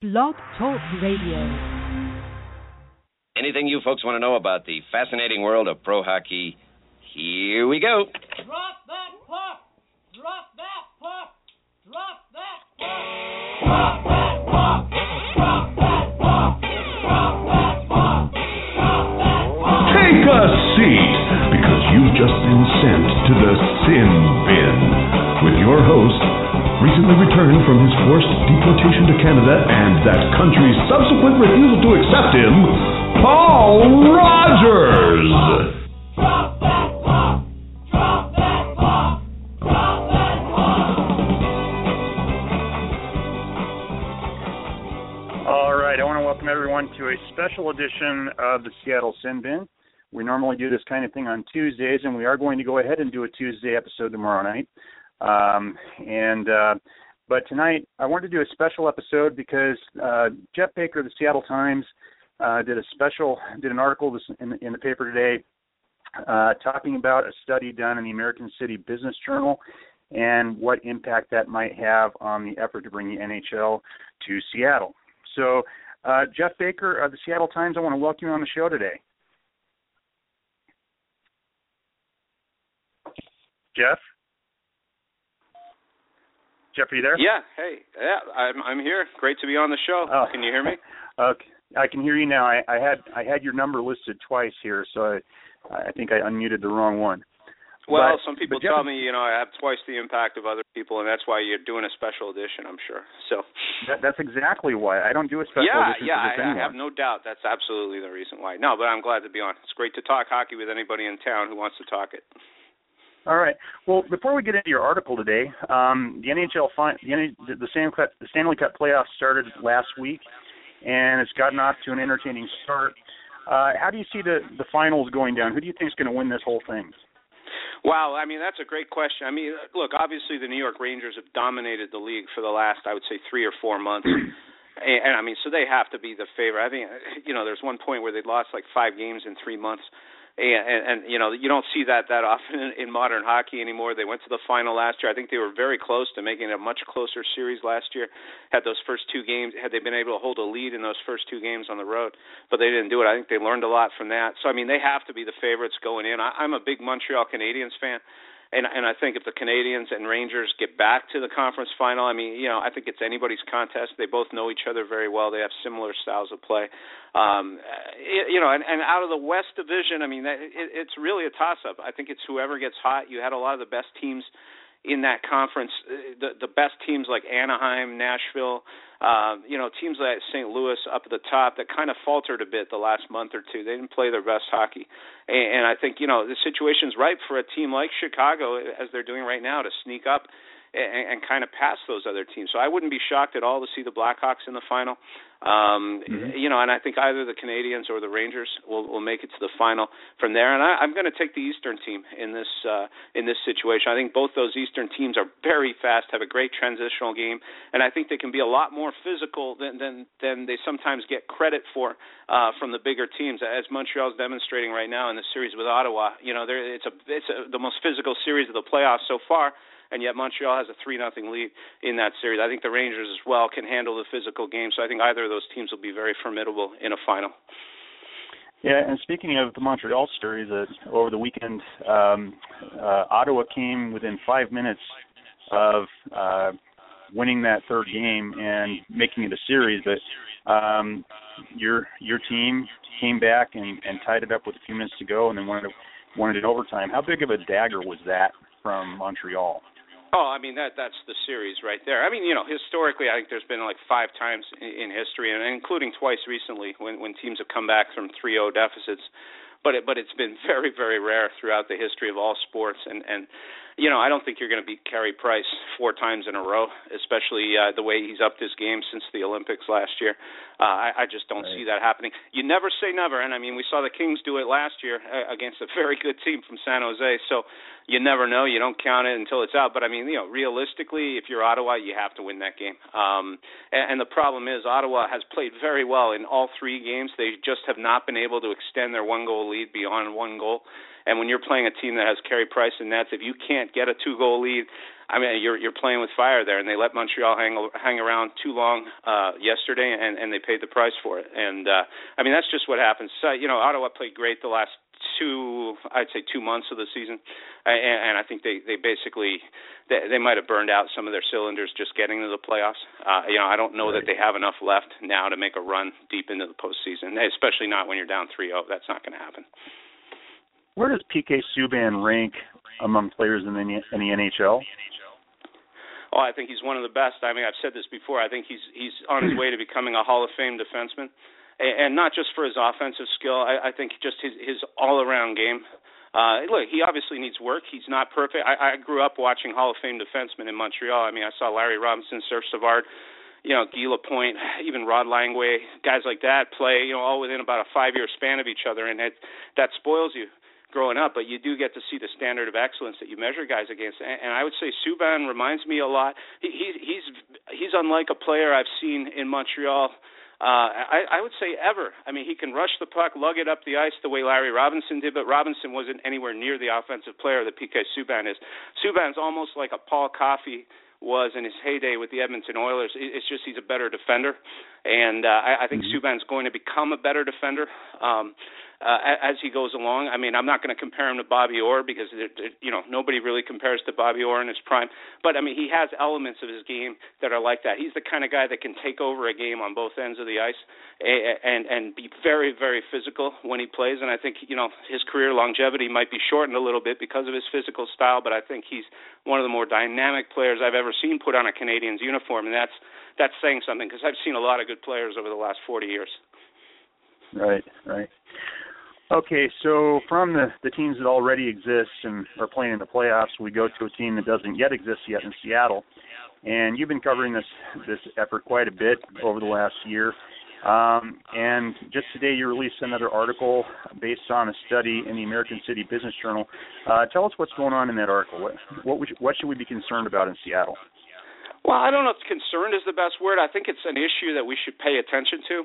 Blog Talk Radio. Anything you folks want to know about the fascinating world of pro hockey? Here we go. Drop that puck! Drop that puck! Drop that puck! Drop that puck! Drop that puck! Drop that puck! Drop that puck! Take a seat, because you've just been sent to the sin bin with your host, recently returned from his forced deportation to Canada and that country's subsequent refusal to accept him, Paul Rogers. All right, I want to welcome everyone to a special edition of the Seattle Sin Bin. We normally do this kind of thing on Tuesdays, and we are going to go ahead and do a Tuesday episode tomorrow night. Um, and uh, but tonight, I wanted to do a special episode because uh, Geoff Baker of the Seattle Times uh, did a special did an article this, in, in the paper today uh, talking about a study done in the American City Business Journal and what impact that might have on the effort to bring the NHL to Seattle. So, uh, Geoff Baker of the Seattle Times, I want to welcome you on the show today. Geoff? Geoff, are you there? Yeah. Hey. Yeah. I'm I'm here. Great to be on the show. Oh. Can you hear me? Okay, I can hear you now. I, I had I had your number listed twice here, so I I think I unmuted the wrong one. Well, But- some people Geoff- tell me, you know, I have twice the impact of other people, and that's why you're doing a special edition. I'm sure. So. That, that's exactly why I don't do a special yeah, edition yeah. just I, I have no doubt. That's absolutely the reason why. No, but I'm glad to be on. It's great to talk hockey with anybody in town who wants to talk it. All right. Well, before we get into your article today, um, the NHL fin- the, N- the Stanley Cup the Stanley Cup playoffs started last week, and it's gotten off to an entertaining start. Uh, how do you see the the finals going down? Who do you think is going to win this whole thing? Wow, I mean that's a great question. I mean, look, obviously the New York Rangers have dominated the league for the last, I would say, three or four months, and, and I mean, so they have to be the favorite. I think, you know, there's one point where they lost like five games in three months, and, and, you know, you don't see that that often in, in modern hockey anymore. They went to the final last year. I think they were very close to making it a much closer series last year. Had those first two games, had they been able to hold a lead in those first two games on the road, but they didn't do it. I think they learned a lot from that. So I mean, they have to be the favorites going in. I, I'm a big Montreal Canadiens fan and and I think if the Canadiens and Rangers get back to the conference final, I mean, you know, I think it's anybody's contest. They both know each other very well. They have similar styles of play. Um, it, you know, and, and out of the West Division, I mean, it, it's really a toss-up. I think it's whoever gets hot. You had a lot of the best teams in that conference, uh, the the best teams like Anaheim, Nashville, um, you know, teams like St. Louis up at the top that kind of faltered a bit the last month or two. They didn't play their best hockey, and, and I think you know the situation's ripe for a team like Chicago, as they're doing right now, to sneak up and, and kind of pass those other teams. So I wouldn't be shocked at all to see the Blackhawks in the final. Um, Mhm. You know, and I think either the Canadiens or the Rangers will will make it to the final from there. And I, I'm going to take the Eastern team in this uh, in this situation. I think both those Eastern teams are very fast, have a great transitional game, and I think they can be a lot more physical than than than they sometimes get credit for uh, from the bigger teams, as Montreal's demonstrating right now in the series with Ottawa. You know, it's a it's a, the most physical series of the playoffs so far and yet Montreal has a three nothing lead in that series. I think the Rangers as well can handle the physical game, so I think either of those teams will be very formidable in a final. Yeah, and speaking of the Montreal series, uh, over the weekend, um, uh, Ottawa came within five minutes of uh, winning that third game and making it a series. But um, your your team came back and, and tied it up with a few minutes to go, and then won it won it overtime. How big of a dagger was that from Montreal? Oh, I mean that that's the series right there. I mean, you know, historically, I think there's been like five times in, in history, and including twice recently when when teams have come back from 3-0 deficits. But it, but it's been very very rare throughout the history of all sports, and and you know I don't think you're going to beat Carey Price four times in a row, especially uh, the way he's upped his game since the Olympics last year. Uh, I, I just don't Right. see that happening. You never say never, and I mean we saw the Kings do it last year uh, against a very good team from San Jose. So you never know. You don't count it until it's out. But I mean, you know, realistically, if you're Ottawa, you have to win that game. Um, and, and the problem is, Ottawa has played very well in all three games. They just have not been able to extend their one goal lead beyond one goal. And when you're playing a team that has Carey Price and Nets, if you can't get a two goal lead, I mean, you're you're playing with fire there, and they let Montreal hang hang around too long uh, yesterday, and and they paid the price for it. And uh, I mean, that's just what happens. So, you know, Ottawa played great the last two, I'd say two months of the season, and, and I think they they basically they, they might have burned out some of their cylinders just getting to the playoffs. Uh, you know, I don't know right. that they have enough left now to make a run deep into the postseason, especially not when you're down 3-0. That's not going to happen. Where does PK Subban rank among players in the, in the NHL? Oh, I think he's one of the best. I mean, I've said this before. I think he's he's on his way to becoming a Hall of Fame defenseman, and not just for his offensive skill. I, I think just his his all around game. Uh, look, he obviously needs work. He's not perfect. I, I grew up watching Hall of Fame defensemen in Montreal. I mean, I saw Larry Robinson, Serge Savard, you know, Guy Lapointe, even Rod Langway, guys like that play, you know, all within about a five year span of each other, and it, that spoils you growing up, but you do get to see the standard of excellence that you measure guys against. And, and I would say Subban reminds me a lot. He, he, he's he's unlike a player I've seen in Montreal. Uh, I, I would say ever. I mean, he can rush the puck, lug it up the ice the way Larry Robinson did, but Robinson wasn't anywhere near the offensive player that PK Subban is. Subban's almost like a Paul Coffey was in his heyday with the Edmonton Oilers. It's just he's a better defender, and uh, I, I think mm-hmm. Subban's going to become a better defender. Um, uh, as he goes along. I mean, I'm not going to compare him to Bobby Orr because it, it, you know nobody really compares to Bobby Orr in his prime. But I mean, he has elements of his game that are like that. He's the kind of guy that can take over a game on both ends of the ice and and be very very physical when he plays. And I think you know his career longevity might be shortened a little bit because of his physical style. But I think he's one of the more dynamic players I've ever seen put on a Canadiens uniform, and that's that's saying something because I've seen a lot of good players over the last 40 years. Right, right. Okay, so from the, the teams that already exist and are playing in the playoffs, we go to a team that doesn't yet exist yet in Seattle. And you've been covering this this effort quite a bit over the last year. Um, and just today, you released another article based on a study in the American City Business Journal. Uh, tell us what's going on in that article. What what, what should we be concerned about in Seattle? Well, I don't know if concerned is the best word. I think it's an issue that we should pay attention to.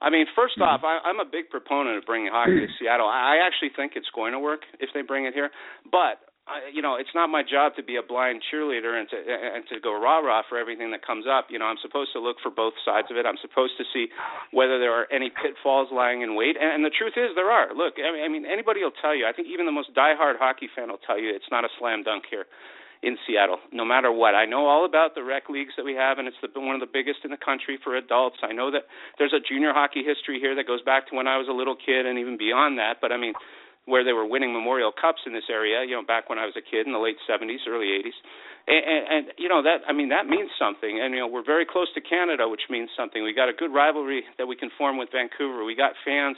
I mean, 1st mm-hmm. off, I, I'm a big proponent of bringing hockey to Seattle. I actually think it's going to work if they bring it here, but I, you know, it's not my job to be a blind cheerleader and to and to go rah rah for everything that comes up. You know, I'm supposed to look for both sides of it. I'm supposed to see whether there are any pitfalls lying in wait. And, and the truth is, there are. Look, I mean, I mean, anybody will tell you. I think even the most diehard hockey fan will tell you it's not a slam dunk here in Seattle, no matter what. I know all about the rec leagues that we have, and it's the, one of the biggest in the country for adults. I know that there's a junior hockey history here that goes back to when I was a little kid and even beyond that. But I mean, where they were winning Memorial Cups in this area, you know, back when I was a kid in the late 70s, early 80s. And, and, and you know that I mean that means something, and you know we're very close to Canada, which means something. We got a good rivalry that we can form with Vancouver. We got fans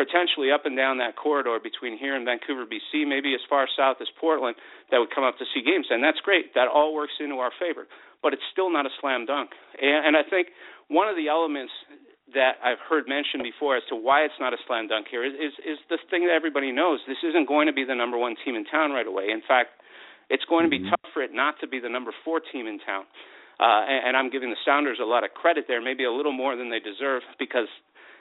potentially up and down that corridor between here and Vancouver, BC, maybe as far south as Portland, that would come up to see games, and that's great. That all works into our favor, but it's still not a slam dunk. And, and I think one of the elements that I've heard mentioned before as to why it's not a slam dunk here is, is is the thing that everybody knows. This isn't going to be the number one team in town right away. In fact, it's going to be mm-hmm. tough for it not to be the number four team in town. Uh, and, and I'm giving the Sounders a lot of credit there, maybe a little more than they deserve, because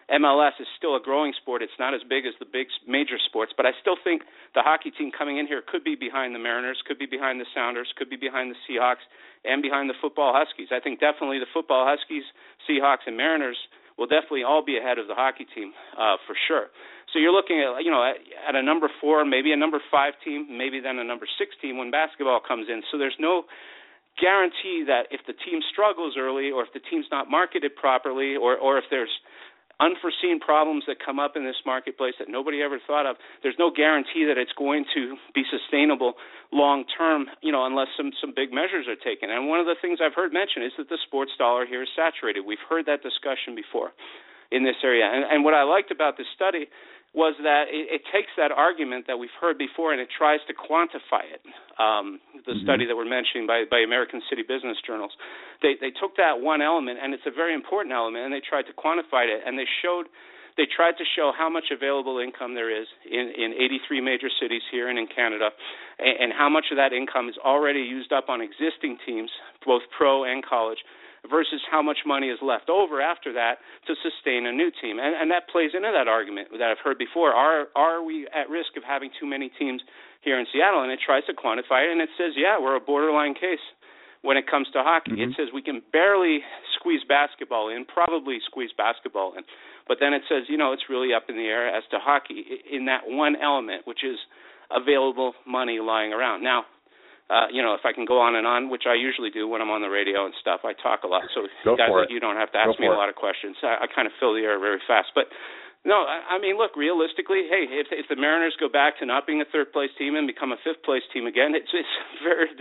MLS is still a growing sport. It's not as big as the big major sports, but I still think the hockey team coming in here could be behind the Mariners, could be behind the Sounders, could be behind the Seahawks, and behind the football Huskies. I think definitely the football Huskies, Seahawks, and Mariners will definitely all be ahead of the hockey team uh, for sure. So you're looking at you know at, at a number four, maybe a number five team, maybe then a number six team when basketball comes in. So there's no guarantee that if the team struggles early or if the team's not marketed properly or or if there's unforeseen problems that come up in this marketplace that nobody ever thought of, there's no guarantee that it's going to be sustainable long term, you know, unless some some big measures are taken. And one of the things I've heard mentioned is that the sports dollar here is saturated. We've heard that discussion before in this area. And, and what I liked about this study was that it, it takes that argument that we've heard before and it tries to quantify it. Um, the mm-hmm. study that we're mentioning by, by American City Business Journals, they they took that one element and it's a very important element and they tried to quantify it and they showed they tried to show how much available income there is in, in 83 major cities here and in Canada, and, and how much of that income is already used up on existing teams, both pro and college, versus how much money is left over after that to sustain a new team. And, and that plays into that argument that I've heard before. Are are we at risk of having too many teams here in Seattle? And it tries to quantify it, and it says, yeah, we're a borderline case when it comes to hockey. Mm-hmm. It says we can barely squeeze basketball in, probably squeeze basketball in. But then it says, you know, it's really up in the air as to hockey in that one element, which is available money lying around. Now, uh, you know, if I can go on and on, which I usually do when I'm on the radio and stuff, I talk a lot. So Go guys like you don't have to ask Go me a lot of questions. I, I kind of fill the air very fast. But no, I, I mean, look, realistically, hey, if if the Mariners go back to not being a third place team and become a fifth place team again, it's it's very,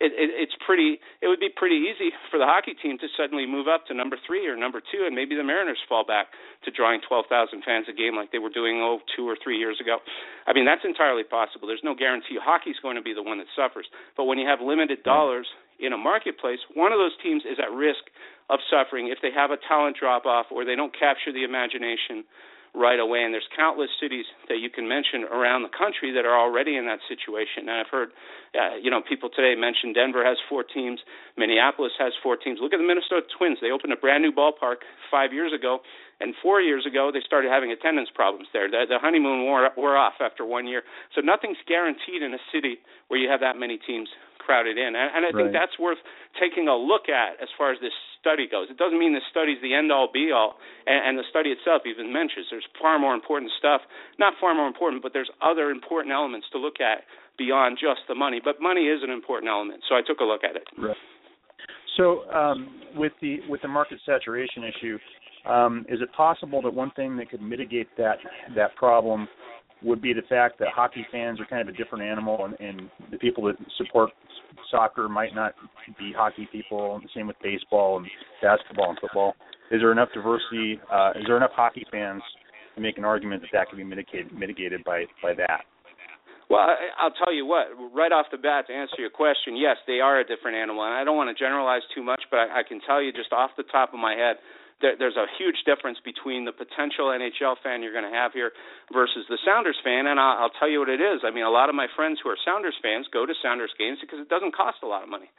it, it it's pretty. It would be pretty easy for the hockey team to suddenly move up to number three or number two, and maybe the Mariners fall back to drawing twelve thousand fans a game like they were doing oh two or three years ago. I mean, that's entirely possible. There's no guarantee hockey's going to be the one that suffers, but when you have limited mm. dollars in a marketplace, one of those teams is at risk of suffering if they have a talent drop off or they don't capture the imagination right away. And there's countless cities that you can mention around the country that are already in that situation. And I've heard, uh, you know, people today mention Denver has four teams, Minneapolis has four teams. Look at the Minnesota Twins. They opened a brand new ballpark five years ago, and four years ago they started having attendance problems there. The, the honeymoon wore, wore off after one year. So nothing's guaranteed in a city where you have that many teams crowded in. And, and I think Right. that's worth taking a look at as far as this study goes. It doesn't mean the study's the end all be all, and, and the study itself even mentions there's far more important stuff. Not far more important, but there's other important elements to look at beyond just the money. But money is an important element, so I took a look at it. Right. So, um, with the with the market saturation issue, um, is it possible that one thing that could mitigate that that problem would be the fact that hockey fans are kind of a different animal, and, and the people that support soccer might not be hockey people. The same with baseball and basketball and football. Is there enough diversity? Uh, is there enough hockey fans to make an argument that that could be mitigated mitigated by by that? Well, I'll tell you what. Right off the bat, to answer your question, yes, they are a different animal, and I don't want to generalize too much, but I, I can tell you just off the top of my head, there, there's a huge difference between the potential NHL fan you're going to have here versus the Sounders fan, and I'll, I'll tell you what it is. I mean, a lot of my friends who are Sounders fans go to Sounders games because it doesn't cost a lot of money.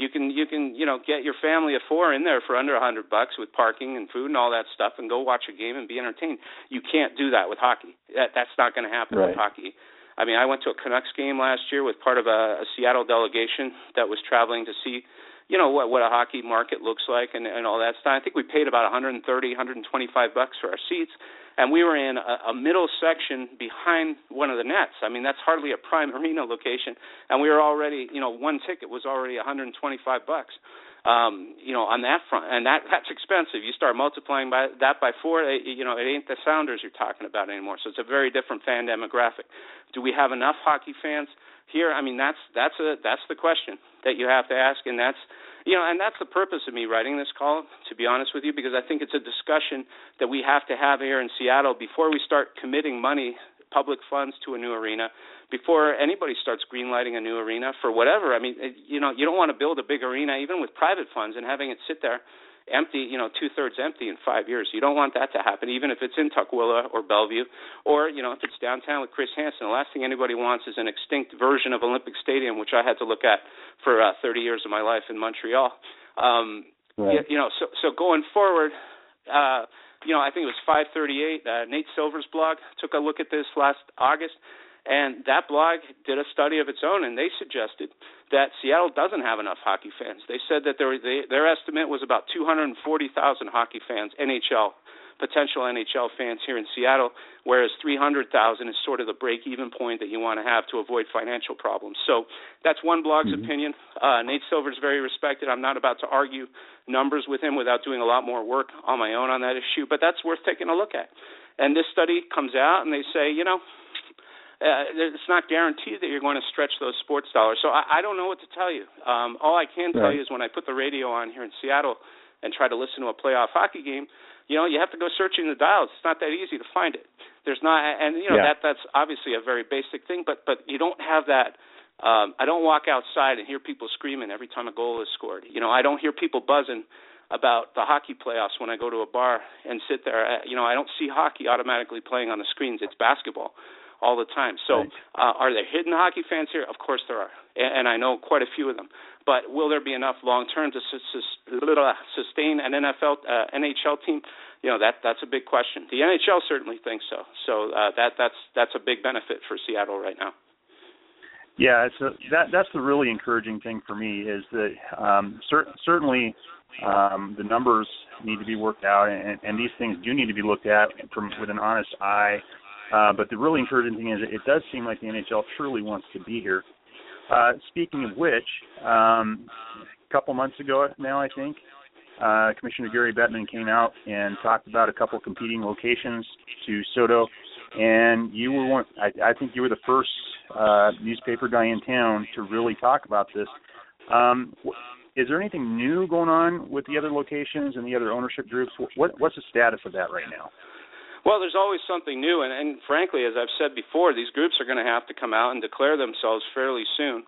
You can you can you know get your family of four in there for under a hundred bucks with parking and food and all that stuff, and go watch a game and be entertained. You can't do that with hockey. That that's not going to happen Right. with hockey. I mean, I went to a Canucks game last year with part of a, a Seattle delegation that was traveling to see, you know, what what a hockey market looks like and and all that stuff. I think we paid about 130, 125 bucks for our seats, and we were in a, a middle section behind one of the nets. I mean, that's hardly a prime arena location, and we were already, you know, one ticket was already 125 bucks um, you know, on that front, and that that's expensive. You start multiplying by that by four, it, you know, it ain't the Sounders you're talking about anymore. So it's a very different fan demographic. Do we have enough hockey fans here? I mean, that's that's a that's the question that you have to ask, and that's you know, and that's the purpose of me writing this column, to be honest with you, because I think it's a discussion that we have to have here in Seattle before we start committing money, public funds to a new arena, before anybody starts greenlighting a new arena for whatever. I mean, it, you know, you don't want to build a big arena even with private funds and having it sit there empty, you know, two thirds empty in five years. You don't want that to happen, even if it's in Tukwila or Bellevue, or you know, if it's downtown with Chris Hansen. The last thing anybody wants is an extinct version of Olympic Stadium, which I had to look at for uh, 30 years of my life in Montreal. Um, Right. you, you know, so so going forward, uh, you know, I think it was 538. Uh, Nate Silver's blog took a look at this last August, and that blog did a study of its own, and they suggested that Seattle doesn't have enough hockey fans. They said that their they, their estimate was about 240,000 hockey fans, NHL potential NHL fans here in Seattle, whereas 300,000 is sort of the break-even point that you want to have to avoid financial problems. So that's one blog's Mhm. opinion. Uh, Nate is very respected. I'm not about to argue numbers with him without doing a lot more work on my own on that issue, but that's worth taking a look at. And this study comes out, and they say, you know, uh, it's not guaranteed that you're going to stretch those sports dollars. So I, I don't know what to tell you. Um, all I can tell Right. you is when I put the radio on here in Seattle and try to listen to a playoff hockey game, you know, you have to go searching the dials. It's not that easy to find it. There's not, and you know Yeah. that that's obviously a very basic thing, but but you don't have that. Um, I don't walk outside and hear people screaming every time a goal is scored. You know, I don't hear people buzzing about the hockey playoffs when I go to a bar and sit there. Uh, You know, I don't see hockey automatically playing on the screens. It's basketball all the time. So, Right. uh, are there hidden hockey fans here? Of course there are, and, and I know quite a few of them. But will there be enough long term to sus- sus- sustain an NFL uh, NHL team? You know that that's a big question. The NHL certainly thinks so. So uh, that that's that's a big benefit for Seattle right now. Yeah, it's a, that that's the really encouraging thing for me is that um, cer- certainly um, the numbers need to be worked out, and, and these things do need to be looked at from with an honest eye. Uh, but the really encouraging thing is it does seem like the NHL truly wants to be here. Uh, speaking of which, um, a couple months ago now, I think, uh, Commissioner Gary Bettman came out and talked about a couple competing locations to SoDo, and you were one. I, I think you were the first uh, newspaper guy in town to really talk about this. Um, is there anything new going on with the other locations and the other ownership groups? What, what's the status of that right now? Well, there's always something new, and, and frankly, as I've said before, these groups are going to have to come out and declare themselves fairly soon.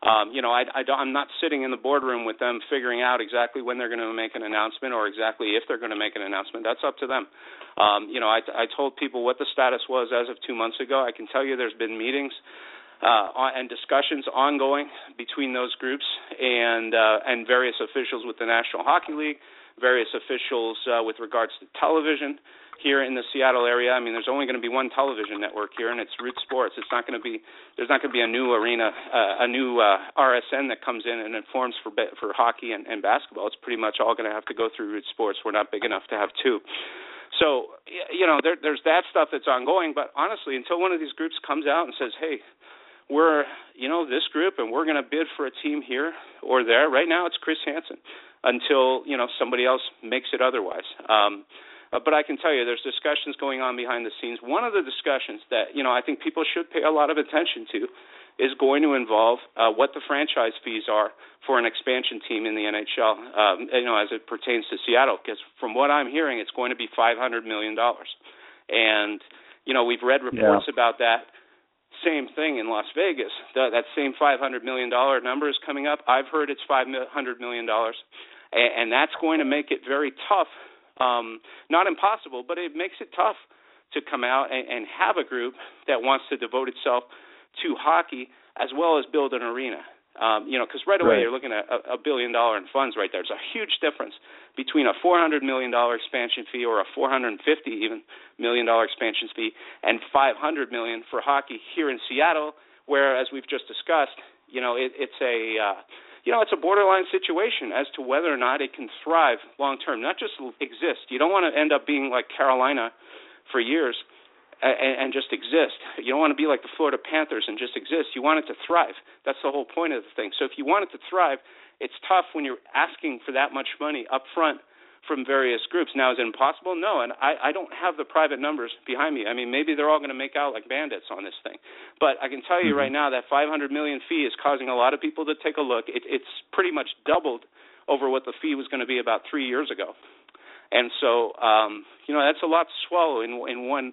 Um, you know, I, I don't, I'm not sitting in the boardroom with them figuring out exactly when they're going to make an announcement or exactly if they're going to make an announcement. That's up to them. Um, you know, I, I told people what the status was as of two months ago. I can tell you there's been meetings uh, and discussions ongoing between those groups and uh, and various officials with the National Hockey League, various officials uh, with regards to television here in the Seattle area. I mean, there's only going to be one television network here, and it's Root Sports. It's not going to be there's not going to be a new arena, uh, a new uh, RSN that comes in and informs for for hockey and, and basketball. It's pretty much all going to have to go through Root Sports. We're not big enough to have two. So you know, there, there's that stuff that's ongoing. But honestly, until one of these groups comes out and says, "Hey," we're you know this group and we're going to bid for a team here or there. Right now it's Chris Hansen until you know somebody else makes it otherwise. Um, uh, but I can tell you, there's discussions going on behind the scenes. One of the discussions that you know I think people should pay a lot of attention to is going to involve uh, what the franchise fees are for an expansion team in the NHL. Um, you know, as it pertains to Seattle, because from what I'm hearing, it's going to be 500 million dollars, and you know we've read reports Yeah. about that same thing in Las Vegas. The, that same five hundred million dollar number is coming up. I've heard it's five hundred million dollars, and, and that's going to make it very tough. Um, not impossible, but it makes it tough to come out and, and have a group that wants to devote itself to hockey as well as build an arena. Um, you know, because right away Right. you're looking at a, a billion dollar in funds right there. It's a huge difference between a 400 million dollar expansion fee or a 450 even million dollar expansion fee and 500 million for hockey here in Seattle, where as we've just discussed, you know, it, it's a uh, you know, it's a borderline situation as to whether or not it can thrive long term, not just exist. You don't want to end up being like Carolina for years and, and just exist. You don't want to be like the Florida Panthers and just exist. You want it to thrive. That's the whole point of the thing. So if you want it to thrive, it's tough when you're asking for that much money up front from various groups. Now, is it impossible? No, and I, I don't have the private numbers behind me. I mean, maybe they're all going to make out like bandits on this thing, but I can tell you right now that 500 million fee is causing a lot of people to take a look. It, it's pretty much doubled over what the fee was going to be about three years ago, and so um, you know that's a lot to swallow in in one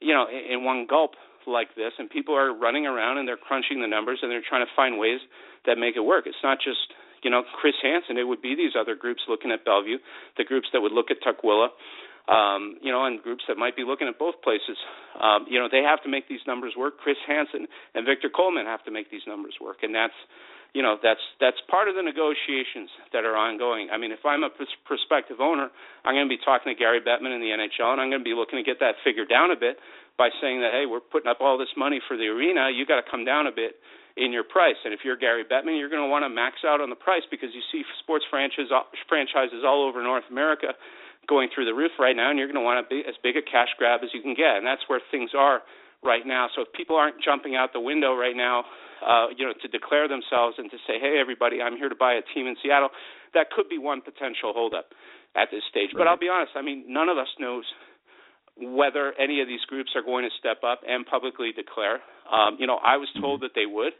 you know in, in one gulp like this. And people are running around and they're crunching the numbers and they're trying to find ways that make it work. It's not just you know Chris Hansen. It would be these other groups looking at Bellevue, the groups that would look at Tukwila, um, you know, and groups that might be looking at both places. Um, you know, they have to make these numbers work. Chris Hansen and Victor Coleman have to make these numbers work, and that's you know that's that's part of the negotiations that are ongoing. I mean, if I'm a pers- prospective owner, I'm going to be talking to Gary Bettman in the NHL, and I'm going to be looking to get that figure down a bit by saying that hey, we're putting up all this money for the arena, you got to come down a bit in your price. And if you're Gary Bettman, you're going to want to max out on the price because you see sports franchises franchises all over North America going through the roof right now, and you're going to want to be as big a cash grab as you can get, and that's where things are right now. So if people aren't jumping out the window right now, uh, you know, to declare themselves and to say, "Hey, everybody, I'm here to buy a team in Seattle," that could be one potential holdup at this stage. But I'll be honest. I mean, none of us knows whether any of these groups are going to step up and publicly declare. Um, you know, I was told that they would.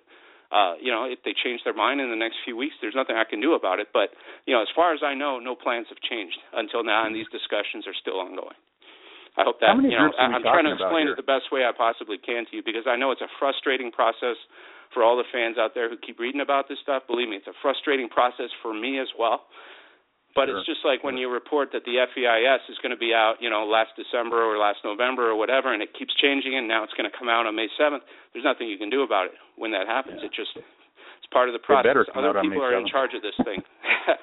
Uh, you know, if they change their mind in the next few weeks, there's nothing I can do about it. But you know, as far as I know, no plans have changed until now, and these discussions are still ongoing. I hope that you know groups are we I- I'm trying to explain it the best way I possibly can to you because I know it's a frustrating process for all the fans out there who keep reading about this stuff. Believe me, it's a frustrating process for me as well. But Sure. it's just like when you report that the FEIS is going to be out, you know, last December or last November or whatever, and it keeps changing, and now it's going to come out on May 7th. There's nothing you can do about it when that happens. Yeah. It just it's part of the process. better come Other out on people are in charge of this thing.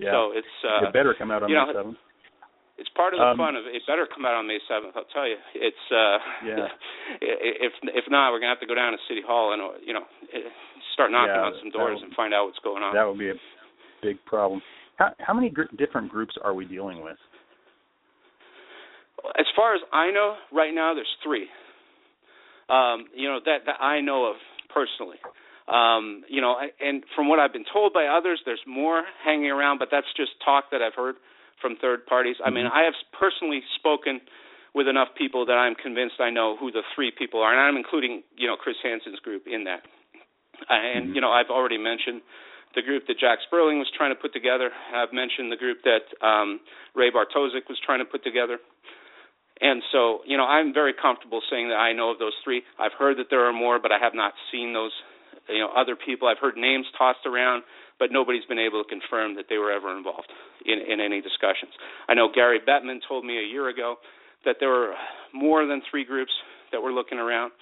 Yeah. So it's uh, it better come out on you May seventh. It's part of the Um, fun of it. Better come out on May seventh. I'll tell you. It's uh, Yeah. If if not, we're gonna have to go down to City Hall and uh, you know start knocking Yeah, on some doors and find out what's going on. That would be a big problem. How how many gr- different groups are we dealing with? As far as I know, right now there's three. Um, you know that that I know of personally. Um, you know, and from what I've been told by others, there's more hanging around, but that's just talk that I've heard from third parties. I mean, Mhm. I have personally spoken with enough people that I'm convinced I know who the three people are, and I'm including, you know, Chris Hansen's group in that. Uh, and Mhm. you know, I've already mentioned the group that Jac Sperling was trying to put together. I've mentioned the group that um, Ray Bartoszek was trying to put together. And so, you know, I'm very comfortable saying that I know of those three. I've heard that there are more, but I have not seen those, you know, other people. I've heard names tossed around, but nobody's been able to confirm that they were ever involved in, in any discussions. I know Gary Bettman told me a year ago that there were more than three groups that were looking around.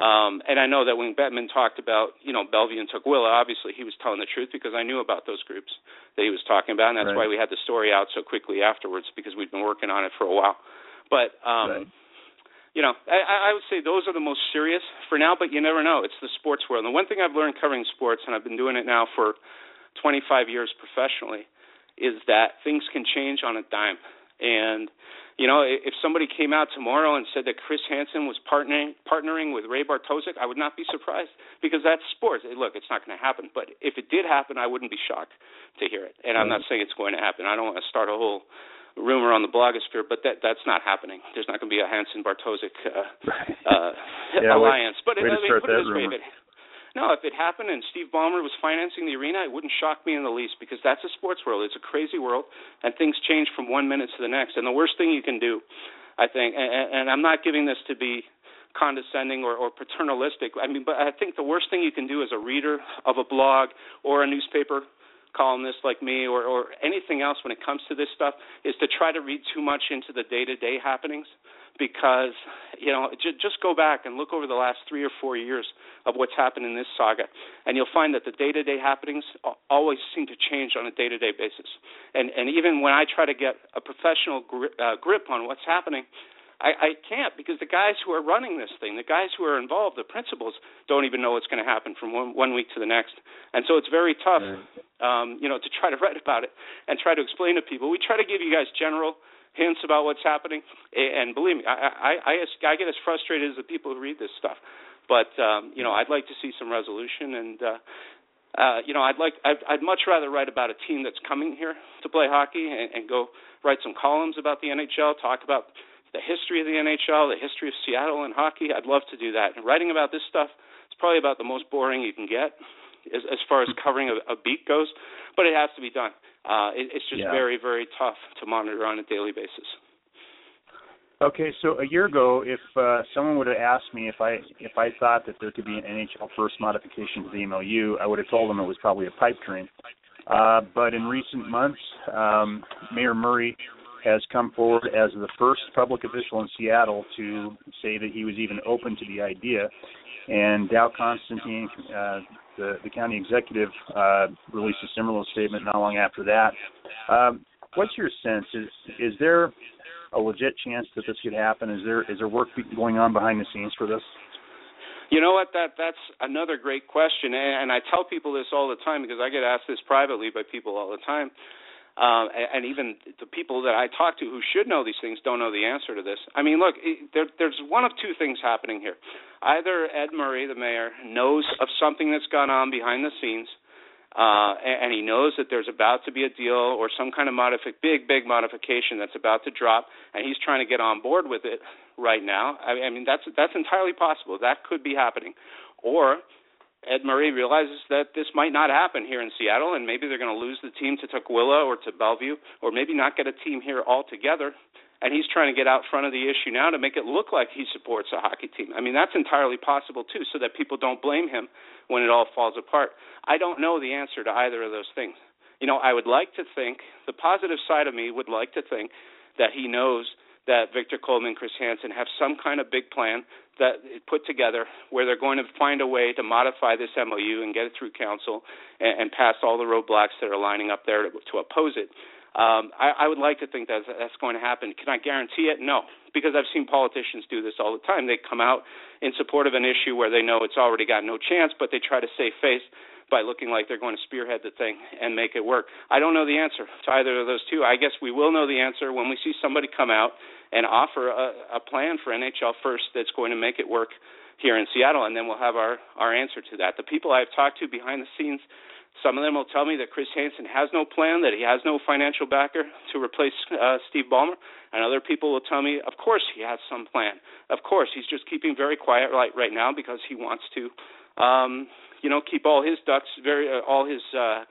Um, and I know that when Bettman talked about, you know, Bellevue and Tukwila, obviously he was telling the truth because I knew about those groups that he was talking about, and that's Right. why we had the story out so quickly afterwards because we'd been working on it for a while. But um, Right. You know, I, I would say those are the most serious for now, but you never know. It's the sports world. And the one thing I've learned covering sports, and I've been doing it now for 25 years professionally, is that things can change on a dime. And you know, if somebody came out tomorrow and said that Chris Hansen was partnering partnering with Ray Bartoszek, I would not be surprised because that's sports. Look, it's not going to happen, but if it did happen, I wouldn't be shocked to hear it. And I'm not saying it's going to happen. I don't want to start a whole rumor on the blogosphere, but that that's not happening. There's not going to be a Hansen Bartoszek uh, Right. uh, Yeah, way- alliance. but way I mean, put it that this way, if it, no, if it happened and Steve Ballmer was financing the arena, it wouldn't shock me in the least because that's a sports world. It's a crazy world, and things change from one minute to the next. And the worst thing you can do, I think, and, and I'm not giving this to be condescending or, or paternalistic. I mean, but I think the worst thing you can do as a reader of a blog or a newspaper columnist like me or, or anything else when it comes to this stuff is to try to read too much into the day-to-day happenings because you know j- just go back and look over the last three or four years of what's happened in this saga and you'll find that the day-to-day happenings always seem to change on a day-to-day basis. And and even when i try to get a professional gri- uh, grip on what's happening I, I can't because the guys who are running this thing, the guys who are involved, the principals, don't even know what's going to happen from one, one week to the next, and so it's very tough, um, you know, to try to write about it and try to explain to people. We try to give you guys general hints about what's happening, and believe me, I, I, I, I get as frustrated as the people who read this stuff. But um, you know, I'd like to see some resolution, and uh, uh, you know, I'd like, I'd, I'd much rather write about a team that's coming here to play hockey and, and go write some columns about the NHL, talk about the history of the NHL, the history of Seattle and hockey. I'd love to do that. And writing about this stuff is probably about the most boring you can get as, as far as covering a, a beat goes, but it has to be done. Uh, it, it's just Yeah. very, very tough to monitor on a daily basis. Okay, so a year ago, if uh, someone would have asked me if I if I thought that there could be an NHL first modification to the MOU, I would have told them it was probably a pipe dream. Uh, but in recent months, um, Mayor Murray has come forward as the first public official in Seattle to say that he was even open to the idea. And Dow Constantine, uh, the, the county executive, uh, released a similar statement not long after that. Um, what's your sense? Is is there a legit chance that this could happen? Is there is there work going on behind the scenes for this? You know what? That that's another great question, and, and I tell people this all the time because I get asked this privately by people all the time, um, and, even the people that I talk to who should know these things don't know the answer to this. I mean, look, there, there's one of two things happening here. Either Ed Murray, the mayor, knows of something that's gone on behind the scenes, uh, and, and he knows that there's about to be a deal or some kind of modifi- big, big modification that's about to drop, and he's trying to get on board with it right now. I I mean that's that's entirely possible. That could be happening, or Ed Murray realizes that this might not happen here in Seattle, and maybe they're going to lose the team to Tukwila or to Bellevue, or maybe not get a team here altogether. And he's trying to get out front of the issue now to make it look like he supports a hockey team. I mean, that's entirely possible too, so that people don't blame him when it all falls apart. I don't know the answer to either of those things. you know, I would like to think the positive side of me would like to think that he knows that Victor Coleman, Chris Hansen have some kind of big plan that put together where they're going to find a way to modify this MOU and get it through council and, and pass all the roadblocks that are lining up there to, to oppose it. Um, I, I would like to think that that's going to happen. Can I guarantee it? No, because I've seen politicians do this all the time. They come out in support of an issue where they know it's already got no chance, but they try to save face by looking like they're going to spearhead the thing and make it work. I don't know the answer to either of those two. I guess we will know the answer when we see somebody come out and offer a, a plan for NHL first that's going to make it work here in Seattle, and then we'll have our our answer to that. The people I've talked to behind the scenes, some of them will tell me that Chris Hansen has no plan, that he has no financial backer to replace uh, Steve Ballmer, and other people will tell me, of course he has some plan. Of course, he's just keeping very quiet right right now because he wants to um you know keep all his ducks very uh, all his uh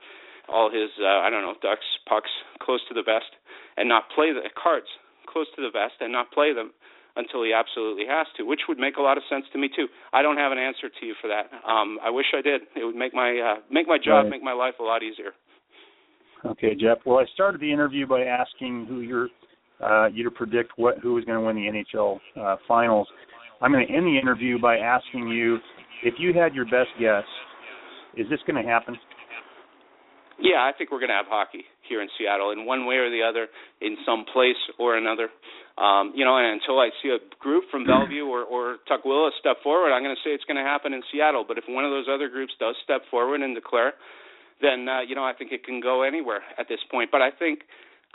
all his uh, I don't know ducks pucks close to the vest and not play the cards close to the vest and not play them until he absolutely has to, which would make a lot of sense to me too. I don't have an answer to you for that. Um, I wish I did. It would make my uh, make my job, right. make my life a lot easier. Okay, Geoff. Well, I started the interview by asking who you're uh, you to predict what who is going to win the NHL uh, finals. I'm going to end the interview by asking you if you had your best guess, is this going to happen? Yeah, I think we're going to have hockey here in Seattle in one way or the other, in some place or another. Um, you know, and until I see a group from Bellevue or, or Tukwila step forward, I'm going to say it's going to happen in Seattle. But if one of those other groups does step forward and declare, then uh, you know I think it can go anywhere at this point. But I think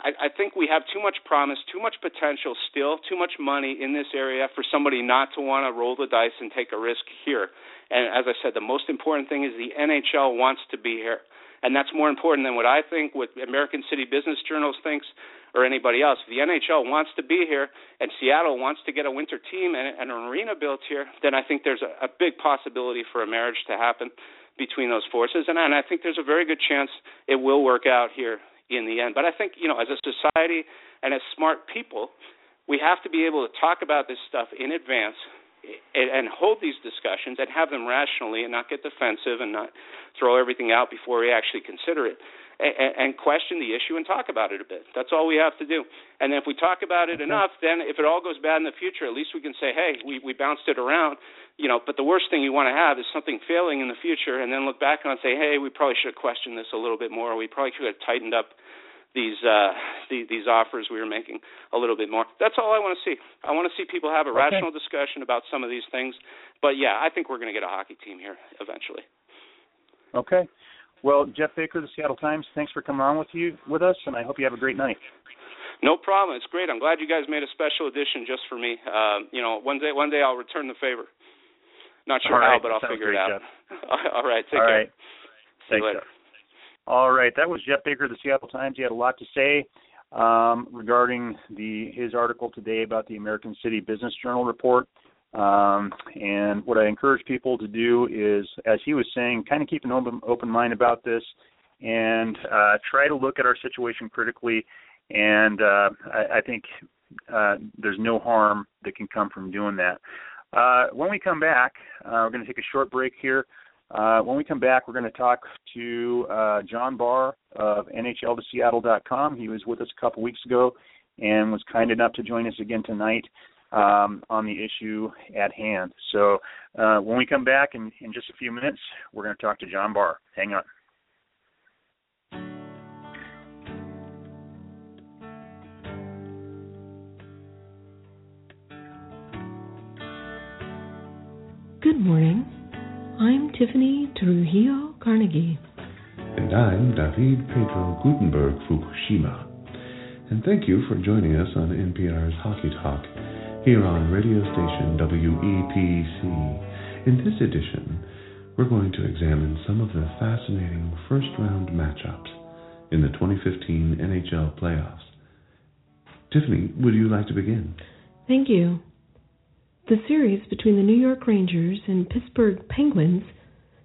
I, I think we have too much promise, too much potential still, too much money in this area for somebody not to want to roll the dice and take a risk here. And as I said, the most important thing is the NHL wants to be here. And that's more important than what I think, what American City Business Journals thinks, or anybody else. If the NHL wants to be here and Seattle wants to get a winter team and, and an arena built here, then I think there's a, a big possibility for a marriage to happen between those forces. And, and I think there's a very good chance it will work out here in the end. But I think, you know, as a society and as smart people, we have to be able to talk about this stuff in advance and, and hold these discussions and have them rationally and not get defensive and not throw everything out before we actually consider it and, and question the issue and talk about it a bit. That's all we have to do. And if we talk about it enough, then if it all goes bad in the future, at least we can say, hey, we, we bounced it around. You know, but the worst thing you want to have is something failing in the future, and then look back on and say, hey, we probably should have questioned this a little bit more. We probably could have tightened up these uh the, these offers we were making a little bit more. That's all I want to see. I want to see people have a okay. rational discussion about some of these things. But yeah, I think we're going to get a hockey team here eventually. Okay. Well, Geoff Baker, the Seattle Times, thanks for coming on with you with us, and I hope you have a great night. No problem. It's great. I'm glad you guys made a special edition just for me. Uh, you know, one day one day I'll return the favor. Not sure right. how, but I'll Sounds figure great, it out. All right. Take All care. right. See you Thanks. All right, that was Geoff Baker of the Seattle Times. He had a lot to say um, regarding the his article today about the American City Business Journal report. Um, and what I encourage people to do is, as he was saying, kind of keep an open open mind about this and uh, try to look at our situation critically. And uh, I, I think uh, there's no harm that can come from doing that. Uh, when we come back, uh, we're going to take a short break here. Uh, when we come back, we're going to talk to uh, John Barr of NHLToSeattle.com. He was with us a couple weeks ago and was kind enough to join us again tonight um, on the issue at hand. So uh, when we come back in, in just a few minutes, we're going to talk to John Barr. Hang on. Good morning. I'm Tiffany Trujillo Carnegie. And I'm David Pedro Gutenberg Fukushima. And thank you for joining us on NPR's Hockey Talk here on radio station WEPC. In this edition, we're going to examine some of the fascinating first round matchups in the 2015 NHL playoffs. Tiffany, would you like to begin? Thank you. The series between the New York Rangers and Pittsburgh Penguins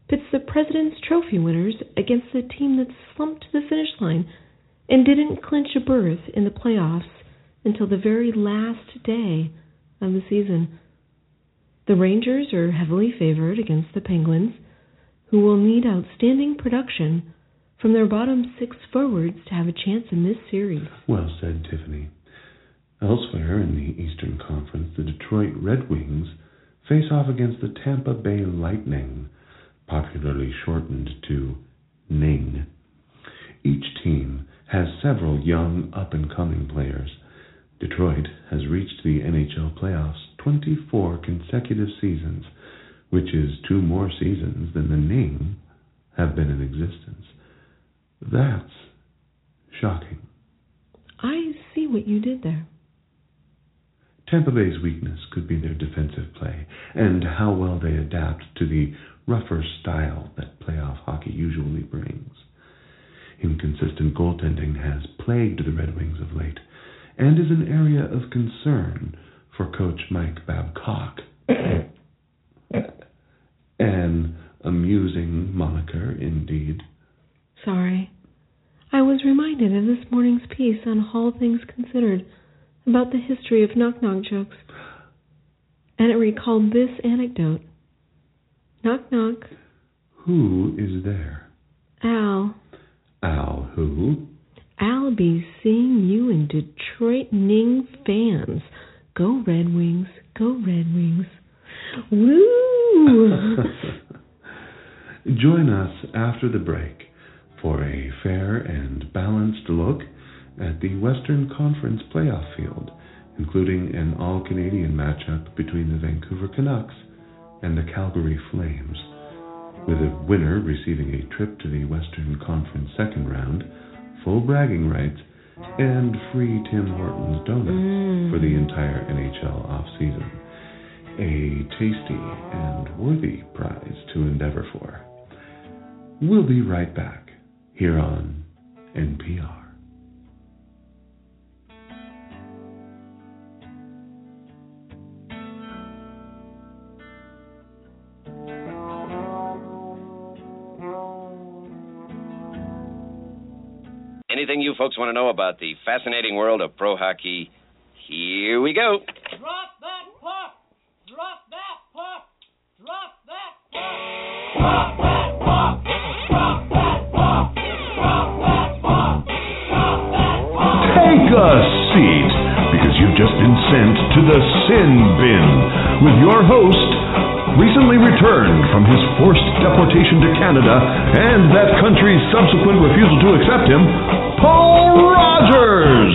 pits the President's Trophy winners against a team that slumped to the finish line and didn't clinch a berth in the playoffs until the very last day of the season. The Rangers are heavily favored against the Penguins, who will need outstanding production from their bottom six forwards to have a chance in this series. Well said, Tiffany. Elsewhere in the Eastern Conference, the Detroit Red Wings face off against the Tampa Bay Lightning, popularly shortened to NING. Each team has several young, up and coming players. Detroit has reached the NHL playoffs 24 consecutive seasons, which is two more seasons than the NING have been in existence. That's shocking. I see what you did there. Tampa Bay's weakness could be their defensive play and how well they adapt to the rougher style that playoff hockey usually brings. Inconsistent goaltending has plagued the Red Wings of late and is an area of concern for coach Mike Babcock. An amusing moniker indeed. Sorry. I was reminded of this morning's piece on All Things Considered about the history of knock knock jokes, and it recalled this anecdote. Knock knock. Who is there? Al. Al who? I'll be seeing you in Detroit Ning fans. Go Red Wings. Go Red Wings. Woo! Join us after the break for a fair and balanced look at the Western Conference playoff field, including an all Canadian matchup between the Vancouver Canucks and the Calgary Flames, with a winner receiving a trip to the Western Conference second round, full bragging rights, and free Tim Hortons donuts Mm. for the entire NHL offseason. A tasty and worthy prize to endeavor for. We'll be right back here on NPR. You folks want to know about the fascinating world of pro hockey? Here we go. Drop that puck! Drop that puck! Drop that puck! Drop that puck! Drop that puck! Drop that puck! Drop that puck! Take a seat, because you've just been sent to the Sin Bin with your host, recently returned from his forced deportation to Canada and that country's subsequent refusal to accept him, Paul Rogers.